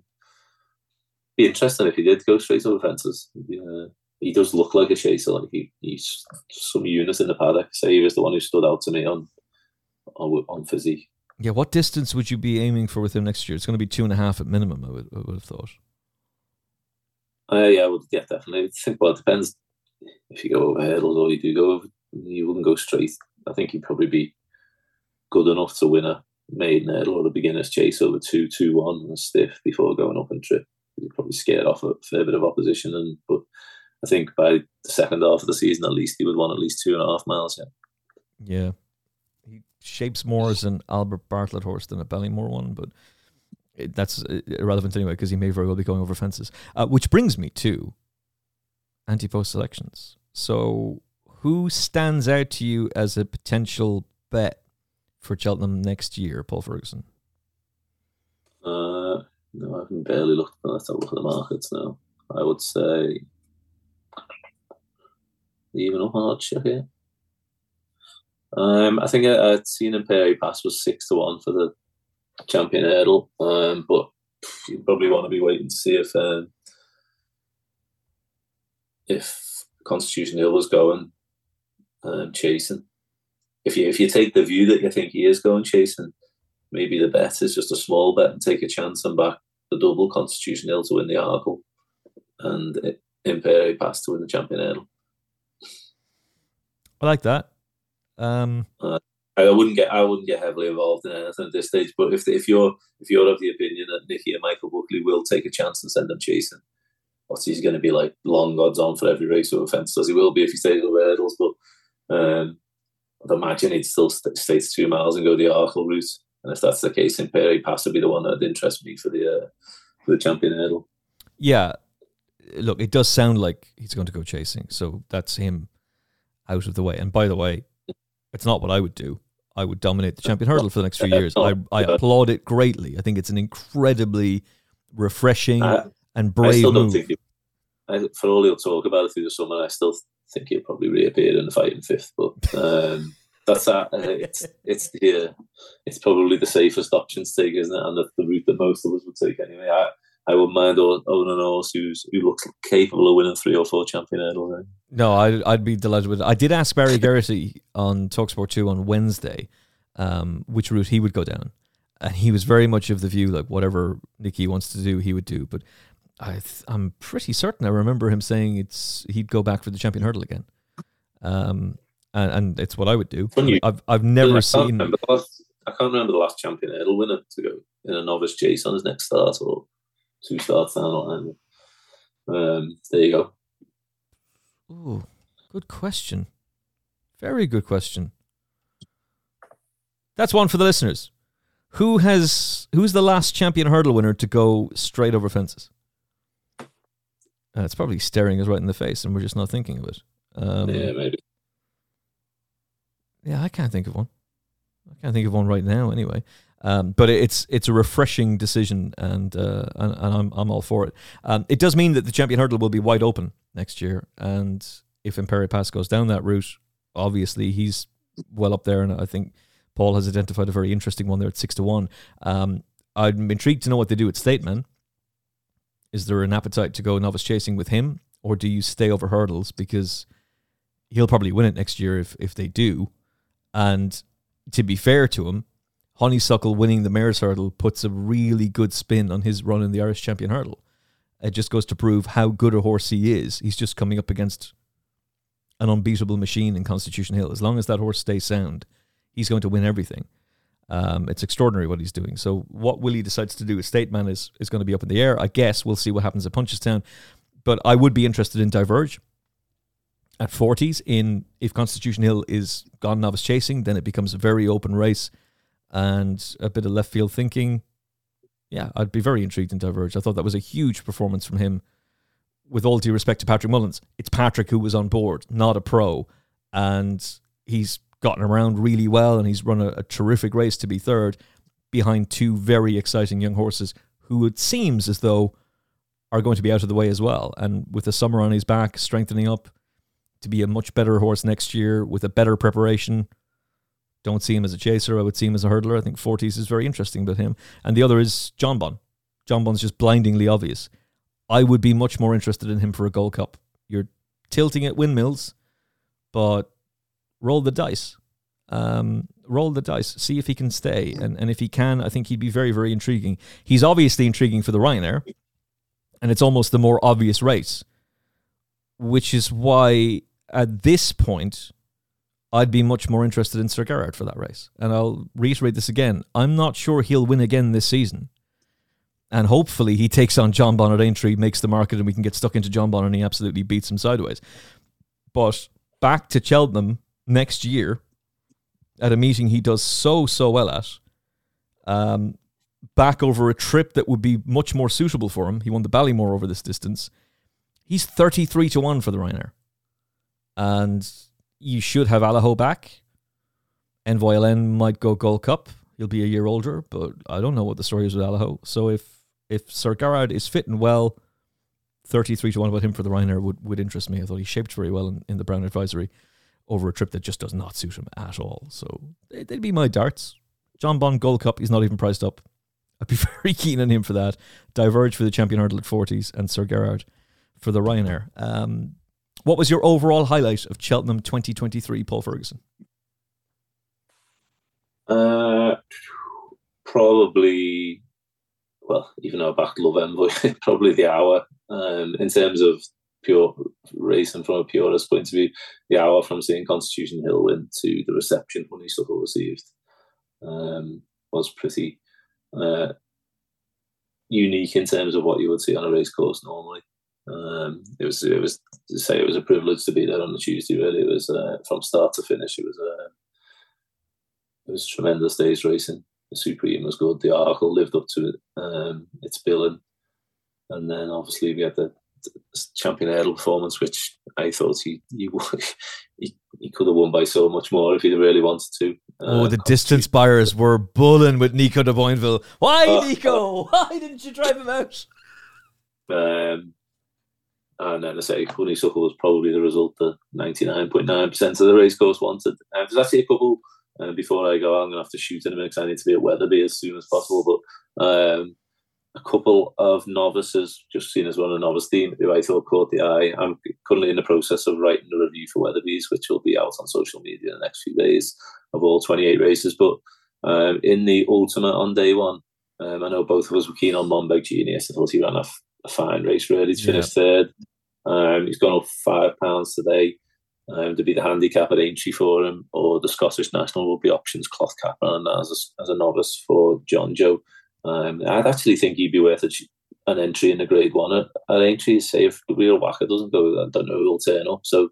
be interesting if he did go straight over fences. Yeah, he does look like a chaser. Like he, he's some unit in the paddock. Say he was the one who stood out to me on on, on physique. Yeah, what distance would you be aiming for with him next year? It's going to be two and a half at minimum. I would, I would have thought. Uh, yeah, well, yeah, definitely. I think well, it depends if you go over hurdles or you do go over. You wouldn't go straight. I think you'd probably be good enough to win a maiden hurdle or a beginner's chase over two, two, one, and stiff before going up and trip. You're probably scared off a fair bit of opposition, and but I think by the second half of the season, at least he would want at least two and a half miles. Yeah, Yeah, he shapes more as an Albert Bartlett horse than a Ballymore one, but it, that's uh, irrelevant anyway because he may very well be going over fences. Uh, which brings me to anti-post selections. So, who stands out to you as a potential bet for Cheltenham next year, Paul Ferguson? No, I haven't barely looked. Let's have a look at the markets now. I would say even up on here. Um, I think I'd seen Impaire Et Passe was six to one for the champion hurdle, um, but you probably want to be waiting to see if um, if Constitution Hill was going um, chasing. If you if you take the view that you think he is going chasing, maybe the bet is just a small bet and take a chance and back the double Constitution Hill to win the Arkle and Impaire Et Passe to win the champion hurdle. I like that. Um, I wouldn't get I wouldn't get heavily involved in anything at this stage. But if if you're if you're of the opinion that Nicky and Michael Buckley will take a chance and send them chasing, what's he's going to be like long odds on for every race over fence as he will be if he stays over hurdles. But um, I'd imagine he'd still st- stay to two miles and go the Arkle route. And if that's the case, Impaire Et Passe would be the one that'd interest me for the uh, for the champion hurdle. yeah, look, it does sound like he's going to go chasing, so that's him out of the way. And by the way, it's not what I would do. I would dominate the champion hurdle for the next few years. I, I applaud it greatly. I think it's an incredibly refreshing I, and I brave still don't move. think, he, I, for all he'll talk about it through the summer, I still think he'll probably reappear in the fight in fifth. But um, that's. Uh, it's [LAUGHS] it's the uh, it's probably the safest option to take, isn't it? And the, the route that most of us would take anyway. I I wouldn't mind own- owning an horse who's who looks capable of winning three or four champion hurdles. Right? No, I'd, I'd be delighted with it. I did ask Barry Geraghty on Talksport 2 on Wednesday um, which route he would go down. And he was very much of the view, like, whatever Nicky wants to do, he would do. But I th- I'm pretty certain I remember him saying it's he'd go back for the champion hurdle again. Um, and, and it's what I would do. I've, I've I never can't seen. last, I can't remember the last champion hurdle winner to go in a novice chase on his next start or two starts the. Um, there you go. Ooh, good question. Very good question. That's one for the listeners. Who has who's the last champion hurdle winner to go straight over fences? Uh, it's probably staring us right in the face, and we're just not thinking of it. Um, yeah, maybe. Yeah, I can't think of one. I can't think of one right now, anyway. Um, but it's it's a refreshing decision, and uh, and, and I'm I'm all for it. Um, it does mean that the champion hurdle will be wide open next year, and if Impaire Et Passe goes down that route, obviously he's well up there, and I think Paul has identified a very interesting one there at six to one. Um, I'm intrigued to know what they do at State Man. Is there an appetite to go novice chasing with him, or do you stay over hurdles because he'll probably win it next year if if they do? And to be fair to him, Honeysuckle winning the Mare's Hurdle puts a really good spin on his run in the Irish Champion Hurdle. It just goes to prove how good a horse he is. He's just coming up against an unbeatable machine in Constitution Hill. As long as that horse stays sound, he's going to win everything. Um, it's extraordinary what he's doing. So what Willie decides to do with State Man is is going to be up in the air. I guess we'll see what happens at Punchestown. But I would be interested in Diverge at 40s in if Constitution Hill is gone novice chasing, then it becomes a very open race and a bit of left field thinking. Yeah, I'd be very intrigued in Diverge. I thought that was a huge performance from him with all due respect to Patrick Mullins, it's Patrick who was on board, not a pro, and he's gotten around really well, and he's run a, a terrific race to be third behind two very exciting young horses who it seems as though are going to be out of the way as well. And with the summer on his back, strengthening up to be a much better horse next year with a better preparation. Don't see him as a chaser. I would see him as a hurdler. I think Forties is very interesting about him. And the other is Jonbon. Jonbon's just blindingly obvious. I would be much more interested in him for a Gold Cup. You're tilting at windmills, but roll the dice. Um, roll the dice. See if he can stay. And, and if he can, I think he'd be very, very intriguing. He's obviously intriguing for the Ryanair, and it's almost the more obvious race, which is why at this point, I'd be much more interested in Sir Gerhard for that race. And I'll reiterate this again. I'm not sure he'll win again this season and hopefully he takes on John at Aintree, makes the market, and we can get stuck into Jonbon, and he absolutely beats him sideways. But back to Cheltenham next year at a meeting he does so so well at. Um, back over a trip that would be much more suitable for him. He won the Ballymore over this distance. He's thirty three to one for the Ryanair, and you should have Allaho back. Envoi Allen might go Gold Cup. He'll be a year older, but I don't know what the story is with Allaho. So if if Sir Gerhard is fit and well, 33 to 1 about him for the Ryanair would, would interest me. I thought he shaped very well in, in the Brown Advisory over a trip that just does not suit him at all. So they'd be my darts. Jonbon Gold Cup, he's not even priced up. I'd be [LAUGHS] very keen on him for that. Diverge for the champion hurdle at 40s and Sir Gerhard for the Ryanair. Um, what was your overall highlight of Cheltenham 2023, Paul Ferguson? Uh, probably well, even though I backed Love Envoi, [LAUGHS] probably the hour. Um, in terms of pure racing from a purist point of view, the hour from seeing Constitution Hill win to the reception Honeysuckle received um, was pretty uh, unique in terms of what you would see on a race course normally. Um, it was it was to say it was a privilege to be there on the Tuesday. Really, it was uh, from start to finish. It was a uh, it was tremendous days racing the Supreme was good. The Arkle lived up to it, um, its billing, and then obviously we had the, the champion hurdle performance, which I thought he he, [LAUGHS] he he could have won by so much more if he'd really wanted to. Oh, uh, the distance buyers were bulling with Nico de Boinville. Why, uh, Nico? [LAUGHS] Why didn't you drive him out? Um, and then I say Honeysuckle was probably the result that 99.9% of the racecourse wanted. Um, there's actually a couple uh, before I go, I'm going to have to shoot in a minute because I need to be at Wetherby as soon as possible. But um, a couple of novices, just seen as one of the novice team, who I thought caught the eye. I'm currently in the process of writing the review for Weatherbys, which will be out on social media in the next few days of all 28 races. But um, in the Ultimate on day one, um, I know both of us were keen on Monbeg Genius. I thought he ran a, fine race, really. He's finished yeah. third. Um, he's gone up five pounds today um, to be the handicap at Aintree for him, or the Scottish National will be options cloth cap and as a, as a novice for Jonjo. Um, I'd actually think he'd be worth a, an entry in the Grade One at, at Aintree. Say if the real whacker doesn't go, I don't know who'll turn up. So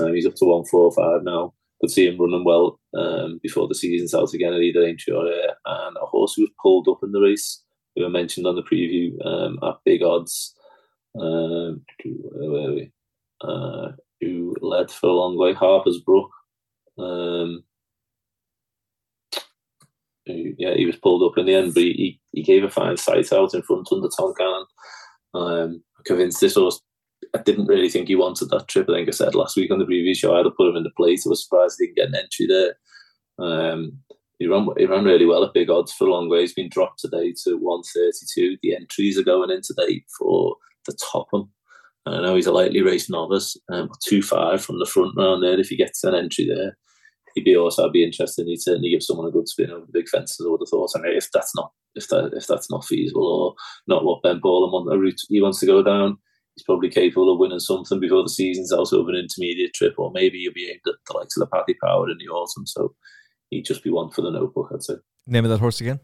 um, he's up to one four five now. Could see him running well um, before the season's out again at either Aintree or Ayr. And a horse who was pulled up in the race, who I mentioned on the preview um, at big odds. Um, where are we? Uh, who led for a long way, Harper's Brook. Um, who, yeah, he was pulled up in the end, but he, he gave a fine sight out in front under Tom Cannon. Um, convinced this horse. I didn't really think he wanted that trip. I think I said last week on the previous show I had to put him in the plate. I was surprised he didn't get an entry there. Um, he ran he ran really well at big odds for a long way. He's been dropped today to 132. The entries are going in today for the Topham I know he's a lightly raced novice, um, two five from the front round there. If he gets an entry there, he'd be also I'd be interested. He'd certainly give someone a good spin over the big fences. I would have thought. I mean, if that's not if that if that's not feasible or not what Ben Pauling want a route he wants to go down, he's probably capable of winning something before the season's out over an intermediate trip, or maybe he'll be aimed at the likes of the Paddy Power in the autumn. So he'd just be one for the notebook, I'd say. Name of that horse again?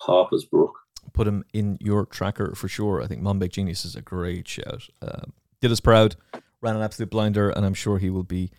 Harper's Brook put him in your tracker for sure. I think Monbeg Genius is a great shout. Um, did us proud, ran an absolute blinder, and I'm sure he will be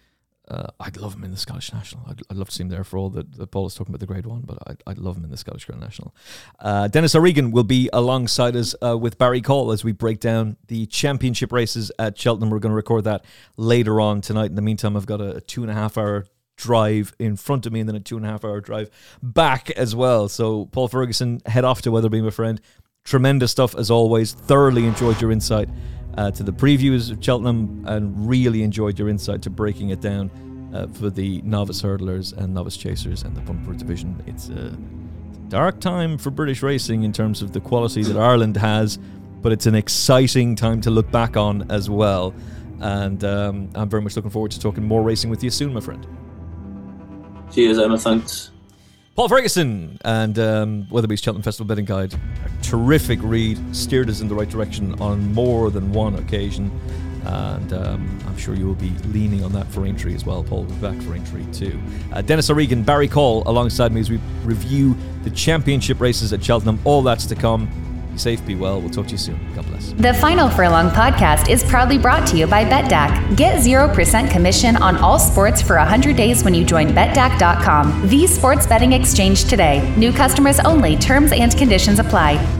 Uh, I'd love him in the Scottish National. I'd, I'd, love to see him there for all that the Paul is talking about the Grade One, but I'd, I'd love him in the Scottish Grand National. Uh, Denis O'Regan will be alongside us uh, with Barry Cole as we break down the championship races at Cheltenham. We're going to record that later on tonight. In the meantime, I've got a, a two and a half hour drive in front of me and then a two and a half hour drive back as well. So, Paul Ferguson, head off to Wetherby, my friend. Tremendous stuff as always. Thoroughly enjoyed your insight uh, to the previews of Cheltenham and really enjoyed your insight to breaking it down uh, for the novice hurdlers and novice chasers and the bumper division. It's a dark time for British racing in terms of the quality that Ireland has, but it's an exciting time to look back on as well. And um, I'm very much looking forward to talking more racing with you soon, my friend. Cheers, Emma. Thanks. Paul Ferguson and um, Weatherbys Cheltenham Festival Betting Guide. A terrific read, steered us in the right direction on more than one occasion. And um, I'm sure you will be leaning on that for Aintree as well. Paul will be back for Aintree too. Uh, Denis O'Regan, Barry Cole alongside me as we review the championship races at Cheltenham. All that's to come safe, be well. We'll talk to you soon. God bless. The Final Furlong podcast is proudly brought to you by BetDAQ. Get 0% commission on all sports for 100 days when you join BetDAQ.com, the sports betting exchange today. New customers only, terms and conditions apply.